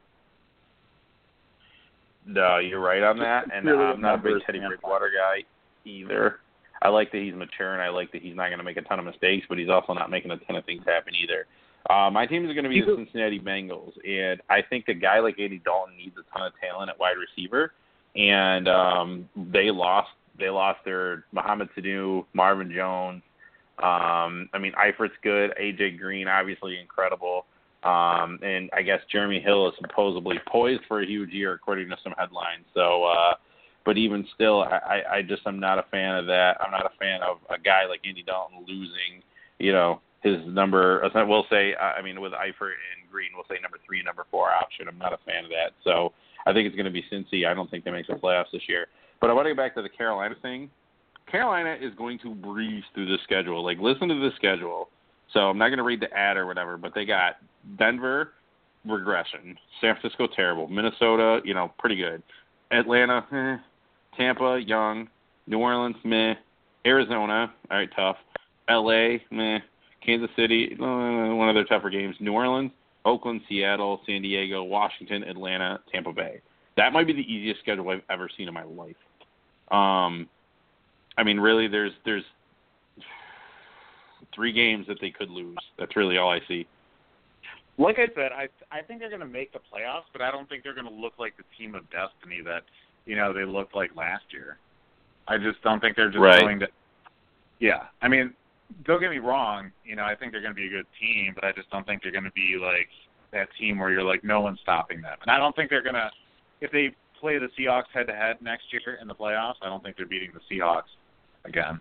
No, you're right on that, and Really I'm not a big Teddy. Bridgewater guy either. I like that he's mature, and I like that he's not going to make a ton of mistakes, but he's also not making a ton of things happen either. Uh, my team is going to be the Cincinnati Bengals, and I think a guy like Andy Dalton needs a ton of talent at wide receiver, and um, they lost they lost their Mohamed Sanu, Marvin Jones. Um, I mean, Eifert's good. AJ Green, obviously incredible. Um, and I guess Jeremy Hill is supposedly poised for a huge year, according to some headlines. So, uh, but even still, I, I, I just am not a fan of that. I'm not a fan of a guy like Andy Dalton losing, you know, his number. We'll say, I mean, with Eifert and Green, we'll say number three, number four option. I'm not a fan of that. So I think it's going to be Cincy. I don't think they make the playoffs this year. But I want to get back to the Carolina thing. Carolina is going to breeze through the schedule. Like, listen to the schedule. So I'm not going to read the ad or whatever, but they got Denver, regression. San Francisco, terrible. Minnesota, you know, pretty good. Atlanta, eh. Tampa, young. New Orleans, meh. Arizona, all right, tough. L.A., meh. Kansas City, uh, one of their tougher games. New Orleans, Oakland, Seattle, San Diego, Washington, Atlanta, Tampa Bay. That might be the easiest schedule I've ever seen in my life. Um, I mean, really, there's there's three games that they could lose. That's really all I see. Like I said, I I think they're going to make the playoffs, but I don't think they're going to look like the team of destiny that you know they looked like last year. I just don't think they're just Right. going to. Yeah, I mean, don't get me wrong. You know, I think they're going to be a good team, but I just don't think they're going to be like that team where you're like no one's stopping them. And I don't think they're going to if they play the Seahawks head to head next year in the playoffs. I don't think they're beating the Seahawks again.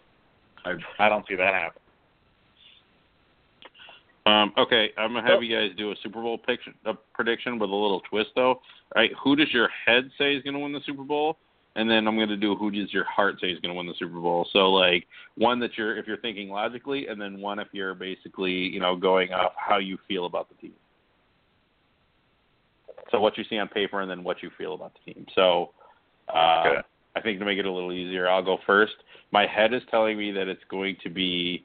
I I don't see that happen. Um, okay, I'm gonna have you guys do a Super Bowl pic- a prediction with a little twist, though. All right, who does your head say is gonna win the Super Bowl? And then I'm gonna do who does your heart say is gonna win the Super Bowl. So like one that you're if you're thinking logically, and then one if you're basically you know going off how you feel about the team. So what you see on paper, and then what you feel about the team. So uh, Good. I think to make it a little easier, I'll go first. My head is telling me that it's going to be,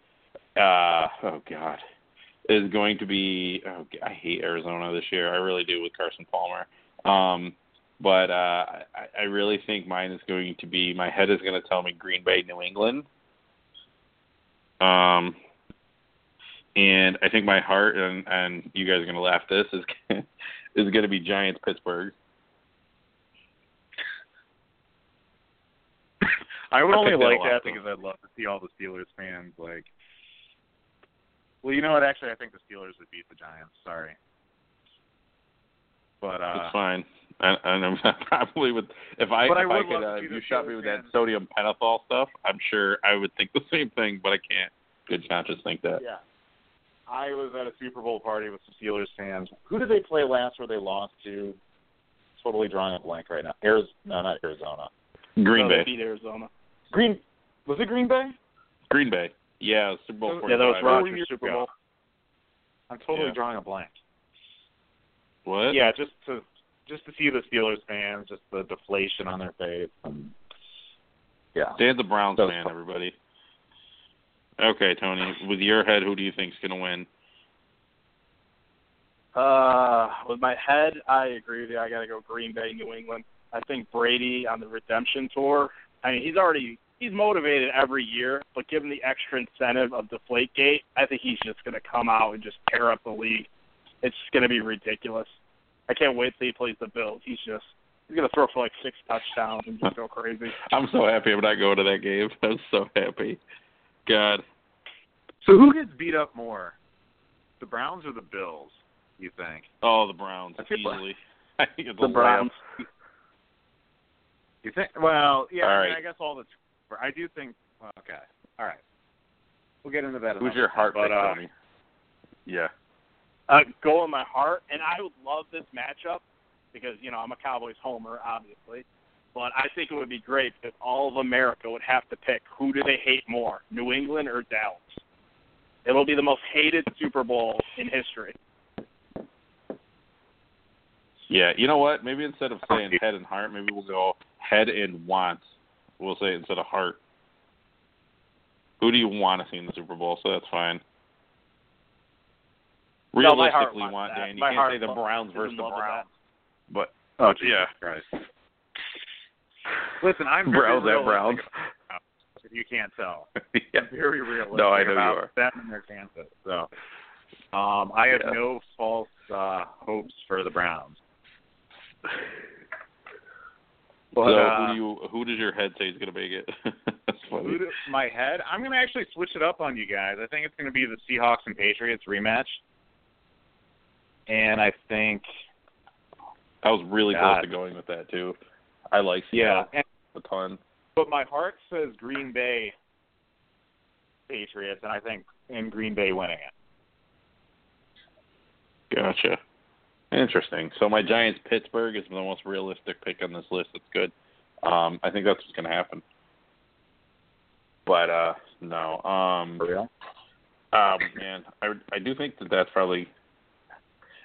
uh, oh God, is going to be. Oh, I hate Arizona this year. I really do with Carson Palmer. Um, but uh, I, I really think mine is going to be. My head is going to tell me Green Bay, New England. Um, and I think my heart and and you guys are going to laugh. This is is going to be Giants, Pittsburgh. I would I only picked that a like that because I'd love to see all the Steelers fans like. Well, you know what? Actually, I think the Steelers would beat the Giants. Sorry, but uh, It's fine. And, and I'm probably with if I But if I would could uh, if you shot me with that sodium pentothal stuff, I'm sure I would think the same thing, but I can't. Good conscience think that. yeah, I was at a Super Bowl party with some Steelers fans. Who did they play last where they lost to? Totally drawing a blank right now. Arizona, no, not Arizona. Green No, Bay. beat Arizona. Green was it Green Bay? Green Bay. Yeah, Super Bowl Yeah, that was 45. Rodgers' Four years Super. Bowl. I'm totally Yeah. drawing a blank. What? Yeah, just to just to see the Steelers fans, just the deflation on their face. And, yeah. Dan's a Browns That fan, everybody. Okay, Tony. With your head, who do you think's gonna win? Uh, with my head, I agree with you. I got to go Green Bay, New England. I think Brady on the redemption tour. I mean, he's already he's motivated every year, but given the extra incentive of Deflategate, I think he's just going to come out and just tear up the league. It's going to be ridiculous. I can't wait till he plays the Bills. He's just he's going to throw for like six touchdowns and just go crazy. I'm so happy I'm not going to that game. I'm so happy. God. So who gets beat up more, the Browns or the Bills? You think? Oh, the Browns I feel easily. I think it's The a Browns. You think? Well, yeah. All I, mean. I guess all the. I do think. Well, okay. All right. We'll get into that. Who's your time, heart but, pick, uh, Tony? Yeah. Uh, go in my heart, and I would love this matchup because you know I'm a Cowboys homer, obviously. But I think it would be great if all of America would have to pick who do they hate more, New England or Dallas. It'll be the most hated Super Bowl in history. Yeah, you know what? Maybe instead of saying head and heart, maybe we'll go head and want. We'll say instead of heart. Who do you want to see in the Super Bowl? So that's fine. No, my heart Realistically, wants want. Dan. You My can't say the Browns versus the Browns. But Oh, Jesus Yeah. Christ. Listen, I'm very Browns at Browns. If you can't tell, yeah. I'm very realistic No, I know you are. them and their chances. So, um, I have Yeah. no false uh, hopes for the Browns. But, so uh, who do you who does your head say is going to make it? that's funny. Who do- my head? I'm going to actually switch it up on you guys. I think it's going to be the Seahawks and Patriots rematch. And I think, I was really God. close to going with that too. I like yeah. Seattle And, a ton. but my heart says Green Bay Patriots, and I think in Green Bay winning it. Gotcha. Interesting. So my Giants Pittsburgh is the most realistic pick on this list. It's good. Um, I think that's what's going to happen. But uh, no. Um, For real? um, man, I I do think that that's probably.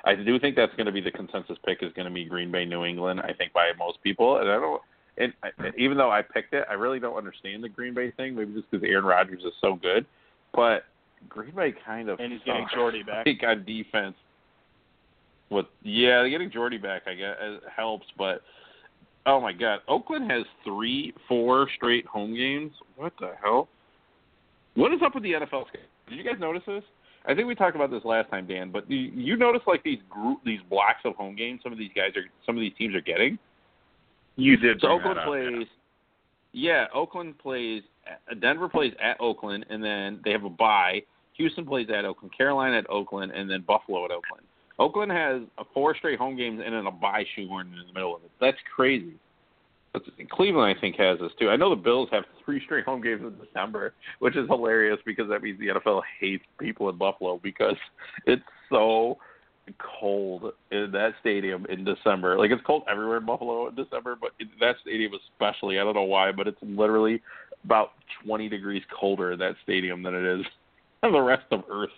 I do think that's going to be the consensus pick is going to be Green Bay, New England. I think by most people, and I don't. And I, even though I picked it, I really don't understand the Green Bay thing. Maybe just because Aaron Rodgers is so good, but Green Bay kind of And he's getting Jordy back. like on defense. With yeah, getting Jordy back, I guess helps, but oh my God, Oakland has three, four straight home games. What the hell? What is up with the NFL schedule? Did you guys notice this? I think we talked about this last time, Dan. But you, you notice like these group, these blocks of home games. Some of these guys are, some of these teams are getting. You did. So Oakland that up, plays. Yeah, Oakland plays. uh, Denver plays at Oakland, and then they have a bye. Houston plays at Oakland, Carolina at Oakland, and then Buffalo at Oakland. Oakland has a four straight home games and then a bye shoehorned in the middle of it. That's crazy. Cleveland, I think, has this too. I know the Bills have three straight home games in December, which is hilarious because that means the NFL hates people in Buffalo because it's so cold in that stadium in December. Like it's cold everywhere in Buffalo in December, but in that stadium especially. I don't know why, but it's literally about 20 degrees colder in that stadium than it is on the rest of Earth.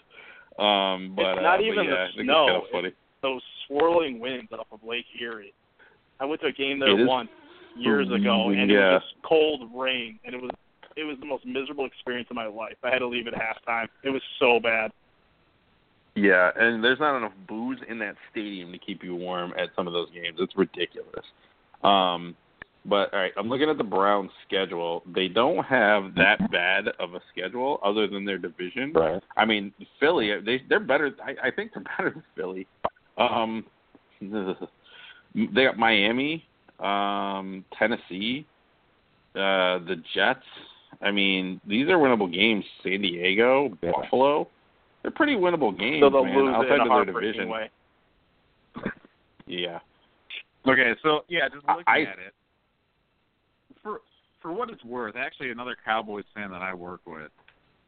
Um, but It's not uh, even the yeah, think snow. It's kind of funny. Those swirling winds off of Lake Erie. I went to a game there once years ago, and it Yeah. was just cold rain, and it was it was the most miserable experience of my life. I had to leave at halftime. It was so bad. Yeah, and there's not enough booze in that stadium to keep you warm at some of those games. It's ridiculous. Um, but all right, I'm looking at the Browns' schedule. They don't have that bad of a schedule, other than their division. Right. I mean, Philly, they they're better. I, I think they're better than Philly. Um, they got Miami, um, Tennessee, uh, the Jets. I mean, these are winnable games. San Diego, Yeah. Buffalo. They're pretty winnable games, So they'll man. lose outside in a of their division. way. Yeah. Okay, so yeah, just looking I- at it. For for what it's worth, actually another Cowboys fan that I work with,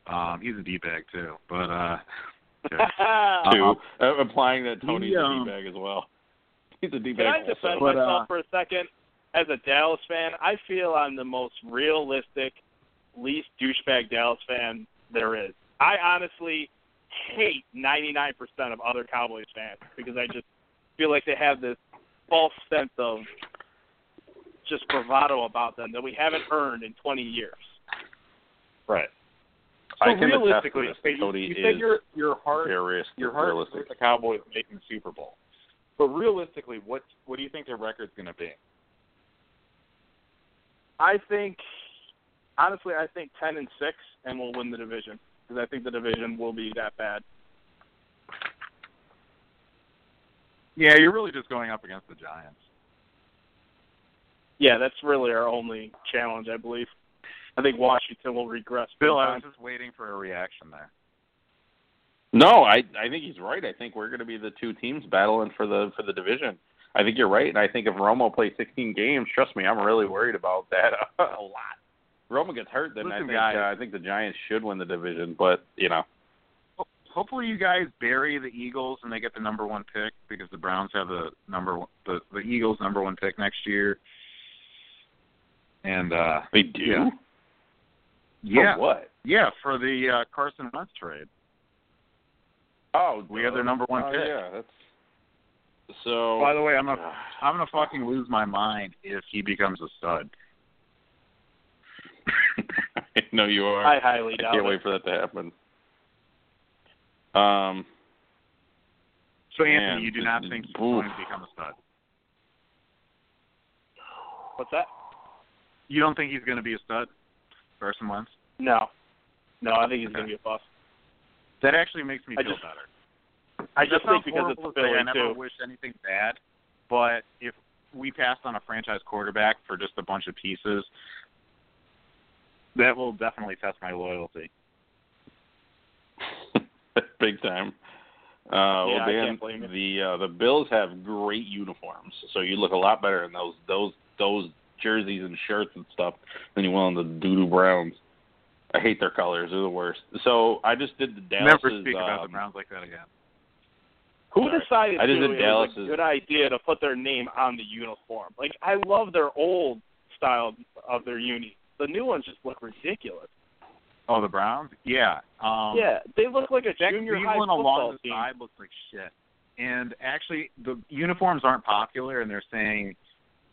um, he's a D bag too. But uh Two, uh, implying that Tony's he, a um, D-bag as well. He's a D-bag Can I defend But, myself uh, for a second? As a Dallas fan, I feel I'm the most realistic, least douchebag Dallas fan there is. I honestly hate 99% of other Cowboys fans because I just feel like they have this false sense of just bravado about them that we haven't earned in 20 years. right. I So can attest to realistically, this. okay, you, Cody you is said your your heart very realistic. your heart realistic. with the Cowboys making the Super Bowl. But realistically, what what do you think their record's going to be? I think, honestly, I think 10 and 6 and we'll win the division because I think the division will be that bad. Yeah, you're really just going up against the Giants. Yeah, that's really our only challenge, I believe. I think Washington will regress. Bill, I was just waiting for a reaction there. No, I I think he's right. I think we're going to be the two teams battling for the for the division. I think you're right, and I think if Romo plays 16 games, trust me, I'm really worried about that a lot. Romo gets hurt, then I think guys. uh, I think the Giants should win the division. But you know, Hopefully, you guys bury the Eagles and they get the number one pick because the Browns have the number one, the the Eagles number one pick next year. And uh they do. Yeah. For yeah, what? yeah, for the uh, Carson Wentz trade. Oh, We have their number one oh, pick. Yeah, that's So By the way, I'm gonna I'm gonna fucking lose my mind if he becomes a stud. I know you are. I highly I doubt can't it. wait for that to happen. Um, So Man, Anthony, you do not think he's oof. going to become a stud? What's that? You don't think he's going to be a stud, Carson Wentz? No, no, I think he's Okay. gonna be a bust. That actually makes me I feel just- better. I just think because it's to say. Philly I never too. wish anything bad, but if we passed on a franchise quarterback for just a bunch of pieces, that will definitely test my loyalty. big time. Uh, Yeah, well, I Dan, can't blame you. the uh, the Bills have great uniforms, so you look a lot better in those those those jerseys and shirts and stuff than you will in the doo doo Browns. I hate their colors; they're the worst. So I just did the Dallas. Never speak about the um, Browns like that again. Who Sorry. decided I just to did it was a Dallas's- good idea to put their name on the uniform? Like I love their old style of their uni. The new ones just look ridiculous. Oh, the Browns? Yeah. Um, yeah, they look like a Jack junior high Cleveland football along the team. side looks like shit. And actually, the uniforms aren't popular, and they're saying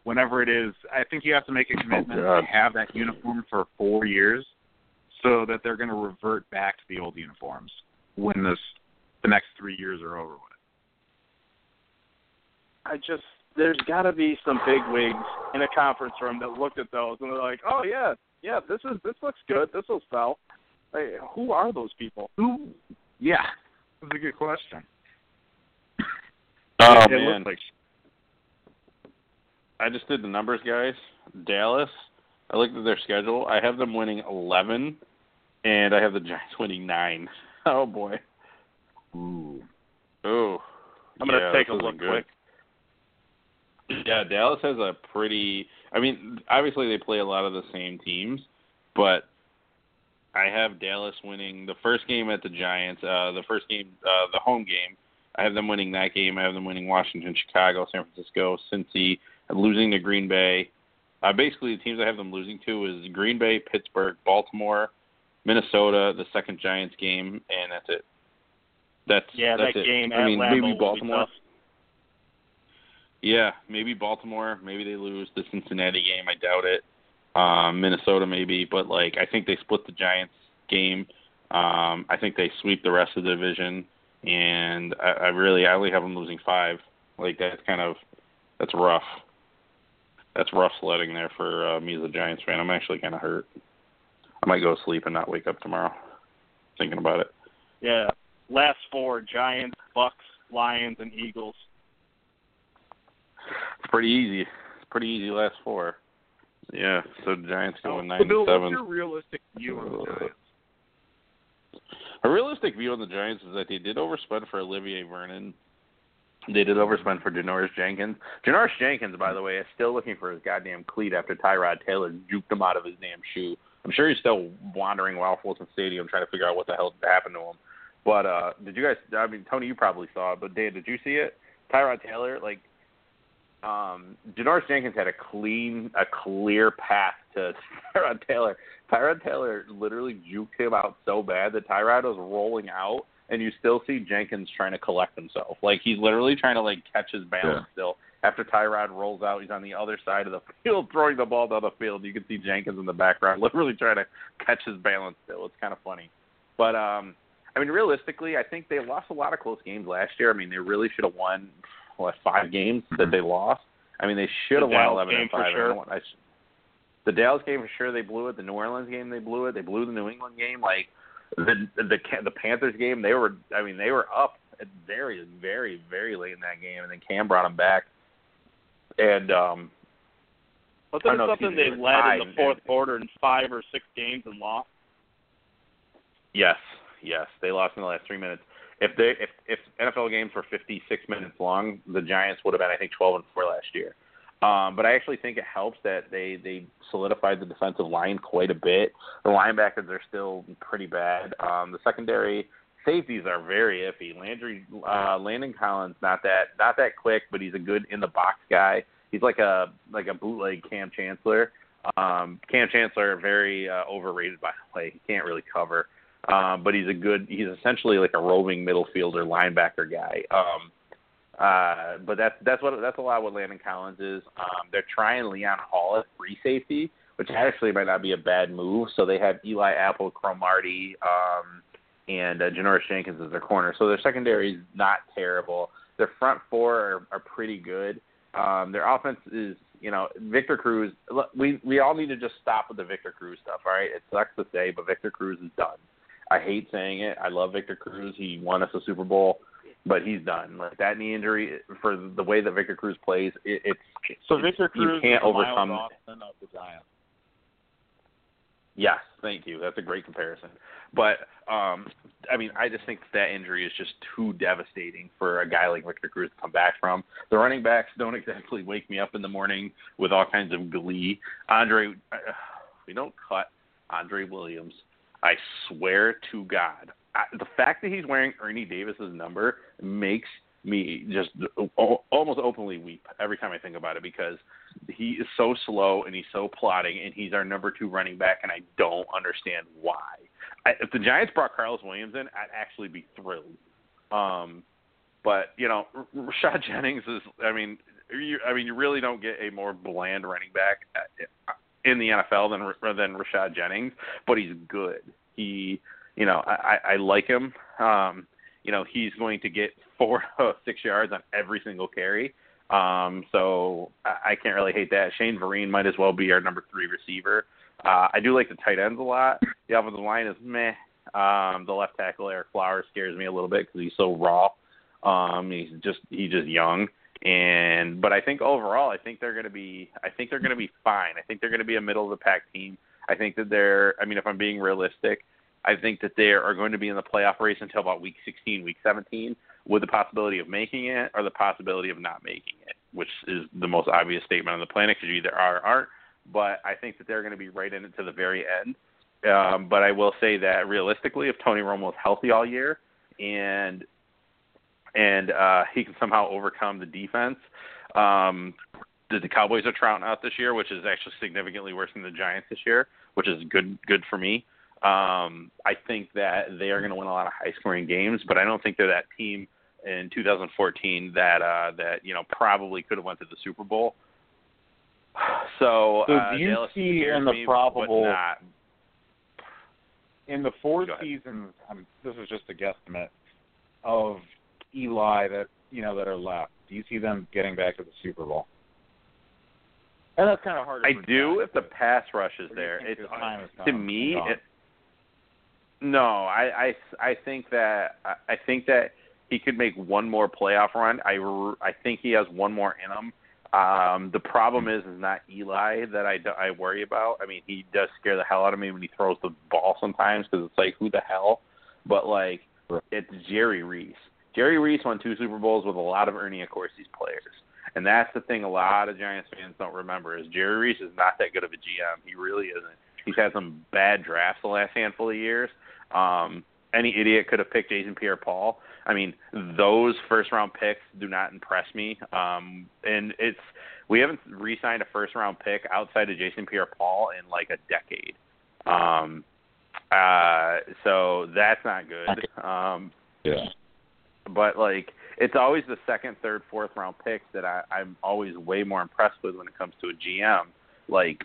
whenever it is, I think you have to make a commitment God. to have that uniform for four years, so that they're going to revert back to the old uniforms when this the next three years are over with. I just there's got to be some big wigs in a conference room that looked at those and they're like, oh yeah, yeah, this is this looks good, this will sell. Like, who are those people? Who? Yeah, that's a good question. Oh it, it man, looks like I just did the numbers, guys. Dallas. I looked at their schedule. I have them winning eleven, and I have the Giants winning nine. Oh boy. ooh. Oh. I'm gonna yeah, take a look good. quick. Yeah, Dallas has a pretty. I mean, obviously they play a lot of the same teams, but I have Dallas winning the first game at the Giants. Uh, the first game, uh, the home game. I have them winning that game. I have them winning Washington, Chicago, San Francisco, Cincy, losing to Green Bay. Uh, basically, the teams I have them losing to is Green Bay, Pittsburgh, Baltimore, Minnesota, the second Giants game, and that's it. That's Yeah, that's that it. game I mean, Lambeau maybe Baltimore. Yeah, maybe Baltimore. Maybe they lose the Cincinnati game. I doubt it. Um, Minnesota maybe, but like I think they split the Giants game. Um, I think they sweep the rest of the division, and I, I really I only have them losing five. Like that's kind of that's rough. That's rough sledding there for uh, me as a Giants fan. I'm actually kind of hurt. I might go to sleep and not wake up tomorrow thinking about it. Yeah. Last four: Giants, Bucs, Lions, and Eagles. It's pretty easy. It's pretty easy last four. Yeah, so the Giants going nine So, Bill, seven. what's your realistic view on the Giants? A realistic view on the Giants is that they did overspend for Olivier Vernon. They did overspend for Janoris Jenkins. Janoris Jenkins, by the way, is still looking for his goddamn cleat after Tyrod Taylor juked him out of his damn shoe. I'm sure he's still wandering around Fulton Stadium trying to figure out what the hell happened to him. But uh did you guys? I mean, Tony, you probably saw it, but Dan, did you see it? Tyrod Taylor, like, um, Janoris Jenkins had a clean, a clear path to Tyrod Taylor. Tyrod Taylor literally juked him out so bad that Tyrod was rolling out, and you still see Jenkins trying to collect himself. Like he's literally trying to like catch his balance still. After Tyrod rolls out, he's on the other side of the field throwing the ball down the field. You can see Jenkins in the background literally trying to catch his balance still. It's kind of funny. But um I mean realistically, I think they lost a lot of close games last year. I mean, they really should have won what five games that they lost. I mean, they should have The won eleven and five. I don't I sh- the Dallas game for sure they blew it. The New Orleans game they blew it. They blew the New England game. Like the the the Panthers game, they were. I mean, they were up very very very late in that game, and then Cam brought them back. And um Wasn't Oh, it something they led in the fourth and- quarter in five or six games and lost? Yes, yes, they lost in the last three minutes. If they if if NFL games were 56 minutes long, the Giants would have been I think 12 and four last year. Um, but I actually think it helps that they they solidified the defensive line quite a bit. The linebackers are still pretty bad. Um, the secondary safeties are very iffy. Landry uh, Landon Collins not that not that quick, but he's a good in the box guy. He's like a like a bootleg Kam Chancellor. Um, Kam Chancellor very uh, overrated by the way. He can't really cover. Um, but he's a good. He's essentially like a roving middle fielder linebacker guy. Um, Uh, but that's that's what that's a lot what Landon Collins is. Um, they're trying Leon Hall at free safety, which actually might not be a bad move. So they have Eli Apple, Cromartie, um, and uh, Janoris Jenkins as their corner. So their secondary is not terrible. Their front four are, are pretty good. Um, their offense is, you know, Victor Cruz. look, We we all need to just stop with the Victor Cruz stuff. All right, it sucks to say, but Victor Cruz is done. I hate saying it. I love Victor Cruz. He won us a Super Bowl, but he's done. Like that knee injury for the way that Victor Cruz plays, it, it's So Victor you Cruz can't overcome- Austin of the Giants. Yes, thank you. That's a great comparison. But um I mean, I just think that injury is just too devastating for a guy like Victor Cruz to come back from. The running backs don't exactly wake me up in the morning with all kinds of glee. Andre, uh, we don't cut Andre Williams. I swear to God, I, the fact that he's wearing Ernie Davis's number makes me just almost openly weep every time I think about it because he is so slow and he's so plotting and he's our number two running back and I don't understand why. I, if the Giants brought Karlos Williams in, I'd actually be thrilled. Um, but you know, Rashad Jennings is. I mean, you, I mean, you really don't get a more bland running back uh, in the NFL than than Rashad Jennings, but he's good. He, you know, I, I like him. Um, you know, he's going to get four to six yards on every single carry. Um, so I, I can't really hate that. Shane Vereen might as well be our number three receiver. Uh, I do like the tight ends a lot. The offensive line is meh. Um, the left tackle Ereck Flowers scares me a little bit because he's so raw. Um, he's just he's just young, and but I think overall, I think they're going to be I think they're going to be fine. I think they're going to be a middle of the pack team. I think that they're I mean, if I'm being realistic, I think that they are going to be in the playoff race until about week 16, week 17, with the possibility of making it or the possibility of not making it, which is the most obvious statement on the planet because you either are or aren't. But I think that they're going to be right in it to the very end. Um, but I will say that realistically, if Tony Romo is healthy all year and and uh, he can somehow overcome the defense, um, the, the Cowboys are trouting out this year, which is actually significantly worse than the Giants this year, which is good good for me. Um, I think that they are going to win a lot of high scoring games, but I don't think they're that team in 2014 that uh, that you know probably could have went to the Super Bowl. So, So uh, do you Dallas see in the probable- not. in the four seasons, um, this is just a guesstimate of Eli that you know that are left. Do you see them getting back to the Super Bowl? And that's kind of hard. to I do if the pass rush is or do you there. It's to me. It, no, I, I I think that I think that he could make one more playoff run. I I think he has one more in him. Um, the problem is is not Eli that I, I worry about. I mean, he does scare the hell out of me when he throws the ball sometimes because it's like who the hell. But like it's Jerry Reese. Jerry Reese won two Super Bowls with a lot of Ernie Accorsi's players. And that's the thing a lot of Giants fans don't remember is Jerry Reese is not that good of a GM. He really isn't. He's had some bad drafts the last handful of years. Um, any idiot could have picked Jason Pierre Paul. I mean, those first round picks do not impress me. Um, and it's we haven't re signed a first round pick outside of Jason Pierre Paul in like a decade. Um uh so that's not good. Um yeah. but like it's always the second, third, fourth round picks that I, I'm always way more impressed with when it comes to a GM. Like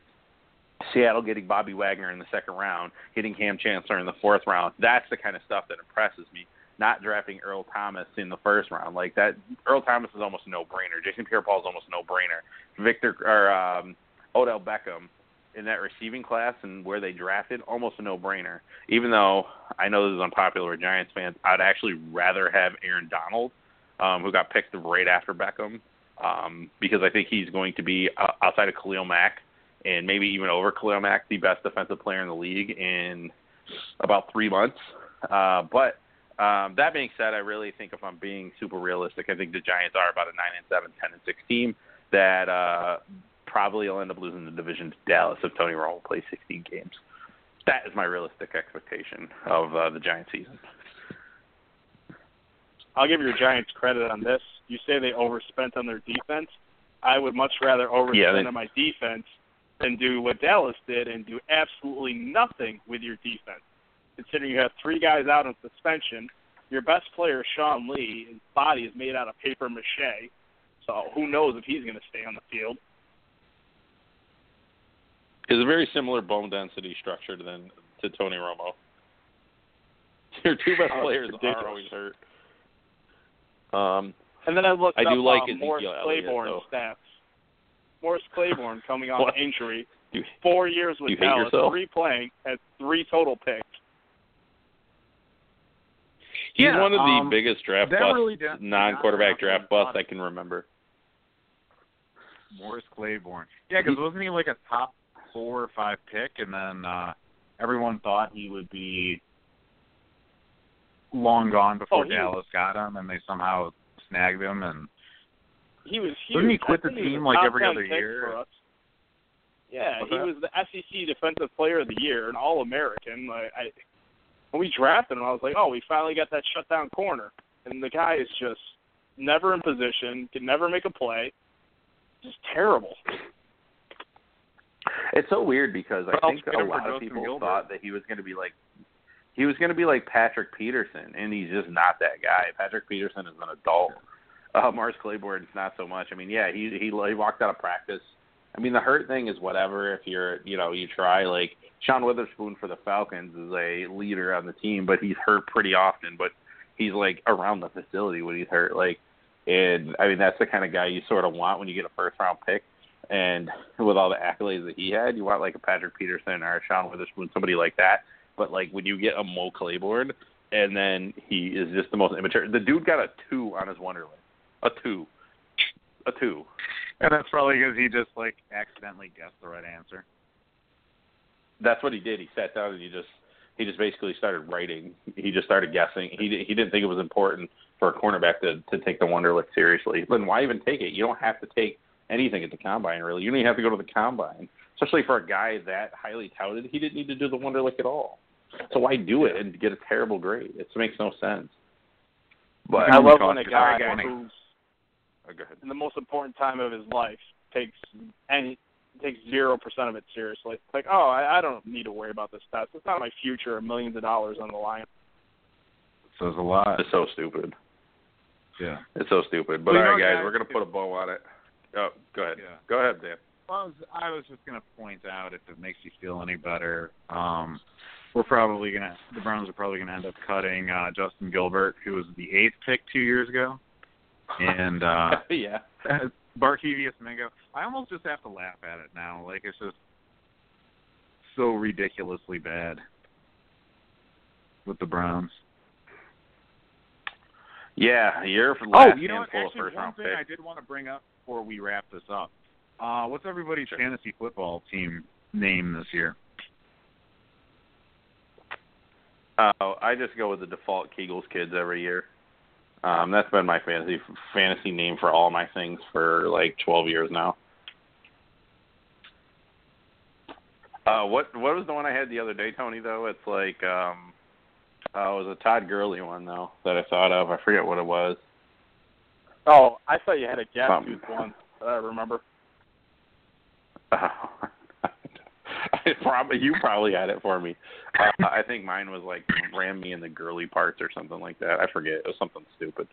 Seattle getting Bobby Wagner in the second round, getting Kam Chancellor in the fourth round. That's the kind of stuff that impresses me. Not drafting Earl Thomas in the first round like that. Earl Thomas is almost a no brainer. Jason Pierre-Paul is almost a no brainer. Victor or um, Odell Beckham in that receiving class and where they drafted, almost a no brainer. Even though I know this is unpopular with Giants fans, I'd actually rather have Aaron Donald, um, who got picked right after Beckham, um, because I think he's going to be uh, outside of Khalil Mack and maybe even over Khalil Mack, the best defensive player in the league in about three months. Uh, but um, that being said, I really think if I'm being super realistic, I think the Giants are about a nine and seven, ten and six team that uh, probably will end up losing the division to Dallas if Tony Romo plays 16 games. That is my realistic expectation of uh, the Giants season. I'll give your Giants credit on this. You say they overspent on their defense. I would much rather overspend Yeah, they- on my defense than do what Dallas did and do absolutely nothing with your defense. Considering you have three guys out on suspension, your best player, Sean Lee, his body is made out of paper mache. So who knows if he's going to stay on the field? It's a very similar bone density structure than to Tony Romo. Your two best Oh, players ridiculous. are always hurt. Um, And then I looked I up do like Ezekiel Morris Elliott, Claiborne though. stats. Morris Claiborne coming off What? injury, you, four years with You Dallas, three playing, had three total picks. he's Yeah, one of the um, biggest draft that busts, really non-quarterback draft busts. I can remember. Morris Claiborne. Yeah, because wasn't he like a top four or five pick, and then uh everyone thought he would be long gone before Oh, he- Dallas got him, and they somehow snagged him. And He was huge. Doesn't he quit the team, like, every other year? For us. Yeah, What's he that? was the SEC Defensive Player of the Year, an All American. Like I, when we drafted him, I was like, oh, we finally got that shutdown corner, and the guy is just never in position, can never make a play, just terrible. It's so weird because I But I'll think get a him for lot of people Gilbert. thought that he was going to be like he was going to be like Patrick Peterson, and he's just not that guy. Patrick Peterson is an adult. Uh, Mars Claiborne's not so much. I mean, yeah, he he he walked out of practice. I mean, the hurt thing is whatever. If you're, you know, you try. Like Sean Weatherspoon for the Falcons is a leader on the team, but he's hurt pretty often. But he's like around the facility when he's hurt. Like, and I mean, that's the kind of guy you sort of want when you get a first round pick. And with all the accolades that he had, you want like a Patrick Peterson or a Sean Weatherspoon, somebody like that. But like when you get a Mo Claiborne, and then he is just the most immature. The dude got a two on his Wonderlic, a two, a two. and that's probably because he just like accidentally guessed the right answer. That's what he did. He sat down and he just he just basically started writing. He just started guessing. He he didn't think it was important for a cornerback to to take the Wonderlic seriously. Then why even take it? You don't have to take anything at the combine really. You don't even have to go to the combine. Especially for a guy that highly touted, he didn't need to do the Wonderlic at all. So why do it and get a terrible grade? It makes no sense. But I love when a is guy very funny. who's Oh, go ahead. in the most important time of his life takes any takes zero percent of it seriously. Like, oh, I, I don't need to worry about this test. It's not my future or millions of dollars on the line. Says a lot. It's so stupid. Yeah. It's so stupid. But Well, all right, guys, guys, we're gonna put a bow on it. Oh, go ahead. Yeah. Go ahead, Dan. Well, I was, I was just gonna point out if it makes you feel any better, um, we're probably gonna the Browns are probably gonna end up cutting uh, Justin Gilbert, who was the eighth pick two years ago, and uh, yeah. Barkevious Mingo. I almost just have to laugh at it now. Like it's just so ridiculously bad with the Browns. Yeah, your Oh, last you know what? Actually, first one thing picks. I did want to bring up before we wrap this up. Uh, what's everybody's Sure. fantasy football team name this year? Uh, I just go with the default Kegels kids every year. Um, that's been my fantasy fantasy name for all my things for like 12 years now. Uh, what what was the one I had the other day, Tony? Though it's like um, uh, it was a Todd Gurley one though that I thought of. I forget what it was. Oh, I thought you had a gap tooth one. I remember. I probably you probably had it for me. Uh, I think mine was like ram me in the girly parts or something like that. I forget. It was something stupid.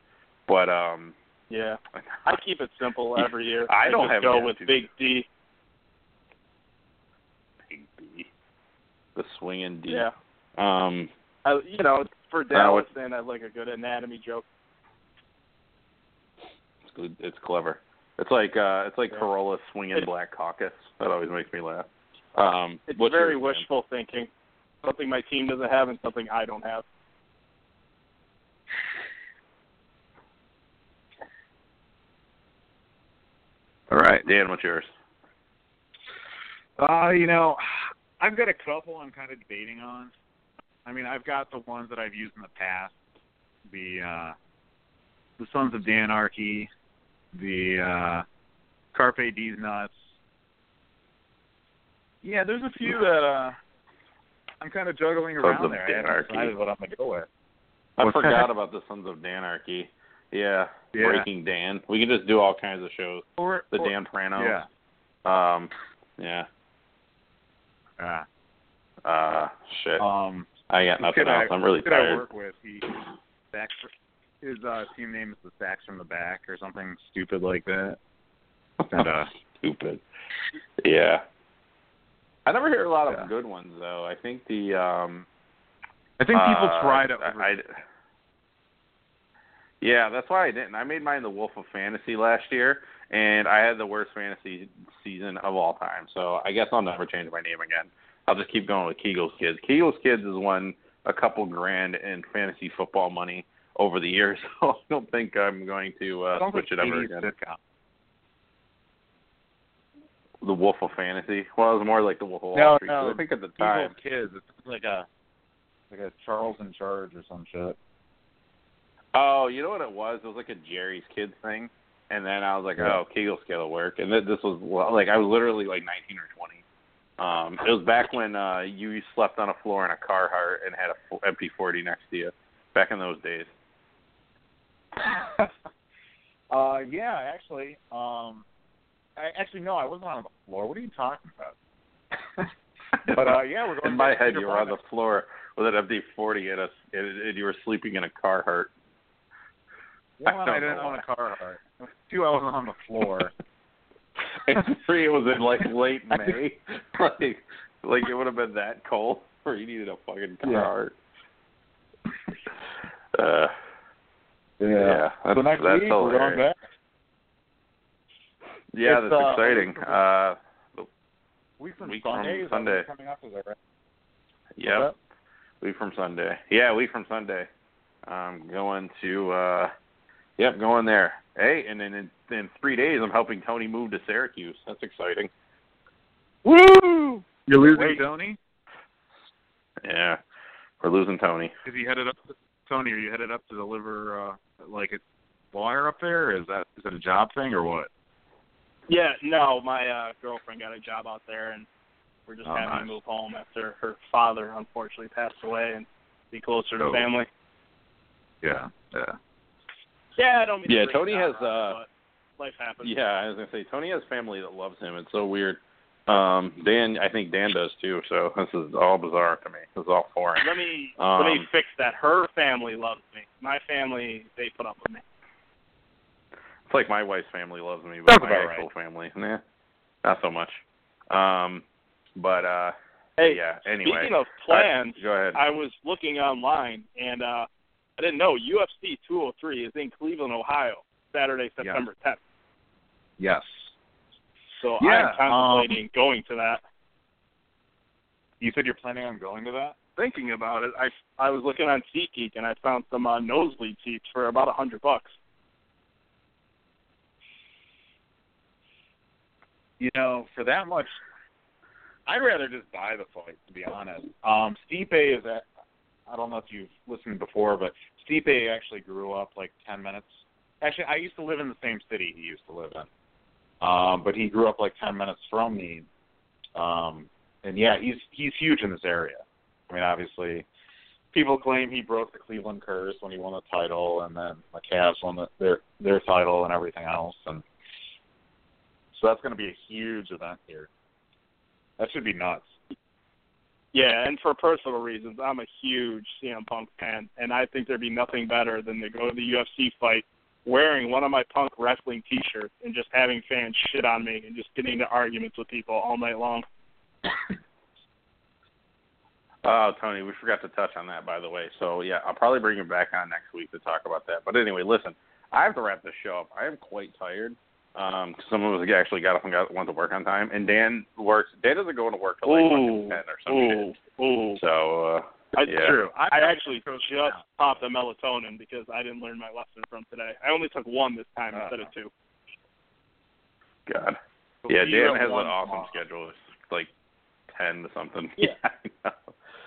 But um Yeah, I keep it simple every year. I don't just have go with. Big D. Big D. The swinging D. Yeah, Um I, you know, for Dallas, and I like a good anatomy joke. it's good it's clever. It's like uh it's like Yeah. Corolla swinging black caucus. That always makes me laugh. Um It's what's very yours, Dan? wishful thinking. Something my team doesn't have, and something I don't have. All right, Dan, what's yours? Uh, you know, I've got a couple I'm kind of debating on. I mean, I've got the ones that I've used in the past. The uh the Sons of Danarchy, the uh Carpe D's nuts. Yeah, there's a few that uh I'm kind of juggling Sons around of there. I haven't Danarchy. decided what I'm gonna go with. I What's forgot that? about the Sons of Danarchy. Yeah, Yeah. Breaking Dan. We can just do all kinds of shows. Or The or, Dan Prano. Yeah. Um, yeah. Uh, Uh, shit. um I got nothing else. I, I'm really tired. kid I work with, he Sacks. His uh, team name is the Sacks from the Back or something stupid like that. And uh, Stupid. Yeah. I never hear a lot of Yeah. good ones though. I think the um I think people uh, try to. I, I- yeah, that's why I didn't. I made mine the Wolf of Fantasy last year, and I had the worst fantasy season of all time. So I guess I'll never change my name again. I'll just keep going with Kegel's Kids. Kegel's Kids has won a couple grand in fantasy football money over the years, so I don't think I'm going to uh, switch like it ever again. sitcom. The Wolf of Fantasy. Well, it was more like the Wolf of Wall No, Street. no. I think at the time, kids. It's like a like a Charles in Charge or some shit. Oh, you know what it was? It was like a Jerry's Kids thing, and then I was like, Yeah. oh, Kegel's Kid will work. And then this was like I was literally like 19 or 20. Um, it was back when uh you slept on a floor in a Carhartt and had a f- empty 40 next to you. Back in those days. uh, yeah, actually. Um, I actually no, I wasn't on the floor. What are you talking about? But uh, yeah, we're going. in my head, you were on the floor with an empty 40 and, a, and, you were sleeping in a Carhartt. I One, don't I didn't know own a Carhartt. Two, I wasn't on the floor. and three, it was in like late May. like, like it would have been that cold where you needed a fucking Yeah. Uh, Yeah. Yeah, that's, so next week we're going back. Yeah, It's, that's uh, exciting. Uh, Week from Week Sunday. is that Sunday. coming up? Is that right? yep, week from Sunday. Yeah, week from Sunday. I'm going to. uh Yep, going there. Hey, and then in, in three days, I'm helping Tony move to Syracuse. That's exciting. Woo! You're losing Wait. Tony? Yeah, we're losing Tony. Is he headed up? To, Tony, are you headed up to deliver uh like a wire up there? Is that is it a job thing or what? Yeah, no, my uh girlfriend got a job out there, and we're just Oh, having nice. to move home after her father unfortunately passed away and be closer to Oh. family. Yeah, yeah. Yeah, I don't mean Yeah, bring Tony has, Rob, uh, life happens. Yeah, I was gonna say Tony has family that loves him. It's so weird. Um, Dan, I think Dan does too. So this is all bizarre to me. This is all foreign. Let me let me Um, fix that. Her family loves me. My family, they put up with me. It's like my wife's family loves me, but Sounds my about actual family, nah, not so much. Um, but uh, Hey, yeah. Anyway, speaking of plans, Uh, go ahead. I was looking online and uh I didn't know UFC 203 is in Cleveland, Ohio, Saturday, September 10th. Yes. So Yeah, I'm contemplating going to that. You said you're planning on going to that? Thinking about it, I I was looking on SeatGeek and I found some uh, nosebleed seats for about a hundred bucks. You know, for that much, I'd rather just buy the fight. To be honest, um, Stipe is at. I don't know if you've listened before, but Stipe actually grew up like ten minutes. Actually, I used to live in the same city he used to live in, um, but he grew up like ten minutes from me. Um, and yeah, he's he's huge in this area. I mean, obviously, people claim he broke the Cleveland curse when he won the title, and then the Cavs won the, their their title and everything else, and so that's going to be a huge event here. That should be nuts. Yeah, and for personal reasons, I'm a huge CM Punk fan, and I think there'd be nothing better than to go to the UFC fight wearing one of my Punk wrestling T-shirts and just having fans shit on me and just getting into arguments with people all night long. Oh, Tony, we forgot to touch on that, by the way. So yeah, I'll probably bring you back on next week to talk about that. But anyway, listen, I have to wrap this show up. I am quite tired. Um, 'cause some of us actually got up and got went to work on time, and Dan works. Dan doesn't go into work till like Ooh, ten or something. ooh, ooh. So uh, That's yeah. true. I, I actually just now. popped a melatonin because I didn't learn my lesson from today. I only took one this time Uh, instead of two. God. But Yeah, Dan has an awesome tomorrow. schedule. It's like ten to something. Yeah. I know.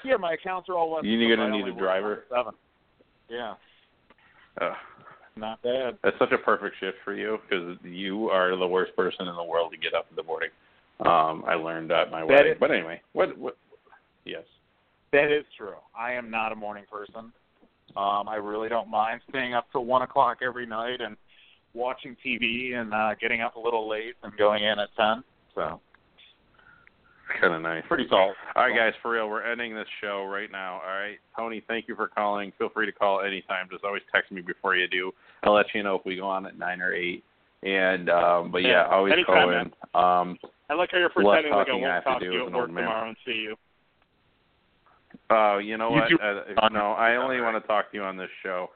Yeah, my accounts are all less. You're gonna need a driver? Seven. Yeah, Ugh. Not bad. That's such a perfect shift for you because you are the worst person in the world to get up in the morning. Um, I learned that my That wedding. is- But anyway, what? What? Yes. That is true. I am not a morning person. Um, I really don't mind staying up till one o'clock every night and watching TV and uh, getting up a little late and going in at ten. So kind of nice. Pretty solid. All right, guys, for real, we're ending this show right now. All right, Tony, thank you for calling. Feel free to call anytime. Just always text me before you do. I'll let you know if we go on at nine or eight. And um, but yeah, Yeah, always anytime, call in. Um, I like how you're pretending like I talking won't have to talk to do you at work old man. tomorrow and see you. uh, you know what? do- Uh, no, I only want to talk to you on this show.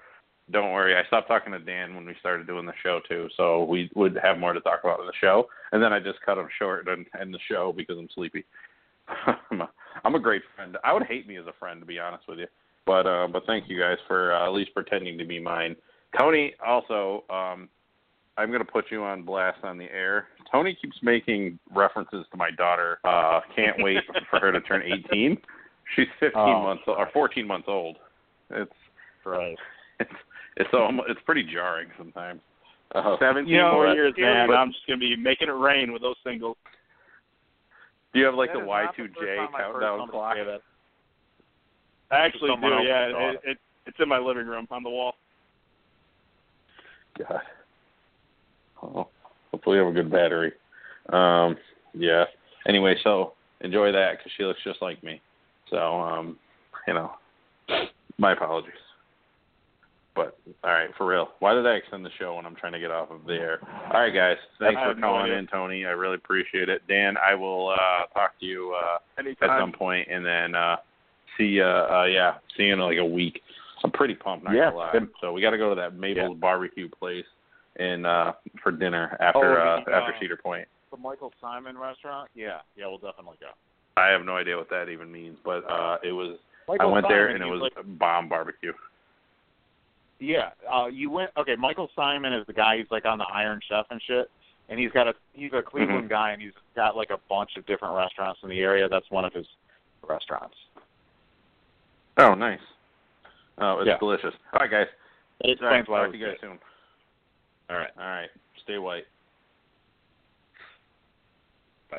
Don't worry. I stopped talking to Dan when we started doing the show too, so we would have more to talk about in the show. And then I just cut him short and end the show because I'm sleepy. I'm, a, I'm a great friend. I would hate me as a friend, to be honest with you. But uh, but thank you guys for uh, at least pretending to be mine. Tony, also, um, I'm going to put you on blast on the air. Tony keeps making references to my daughter. Uh, can't wait for her to turn 18. She's 15 Oh. months or 14 months old. It's Right. it's it's almost, it's pretty jarring sometimes. Uh, Seventeen You know, more years, man. but- I'm just gonna be making it rain with those singles. do you have like That the is not the Y2J first time I've heard countdown clock? I actually do. Yeah, it, it it's in my living room on the wall. God. Oh, hopefully you have a good battery. Um, yeah. Anyway, so enjoy that because she looks just like me. So, um, you know, my apologies. But all right, for real. Why did I extend the show when I'm trying to get off of the air? All right, guys. Thanks for have no calling in, Tony. I really appreciate it. Dan, I will uh, talk to you uh, at some point, and then uh, see you. Uh, yeah, see you in like a week. I'm pretty pumped. Not Yeah, gonna lie. So we got to go to that Mabel's Yeah. barbecue place in uh, for dinner after Oh, uh, uh, after Cedar Point. The Michael Symon restaurant? Yeah. Yeah, we'll definitely go. I have no idea what that even means, but uh, it was. Michael I went there and it was like- bomb barbecue. Yeah, uh, you went. Okay, Michael Symon is the guy who's like on the Iron Chef and shit, and he's got a he's a Cleveland guy, and he's got like a bunch of different restaurants in the area. That's one of his restaurants. Oh, nice. Oh, it's Yeah. delicious. All right, guys. It All right, why talk to you guys soon. All right. All right. Stay white. Bye.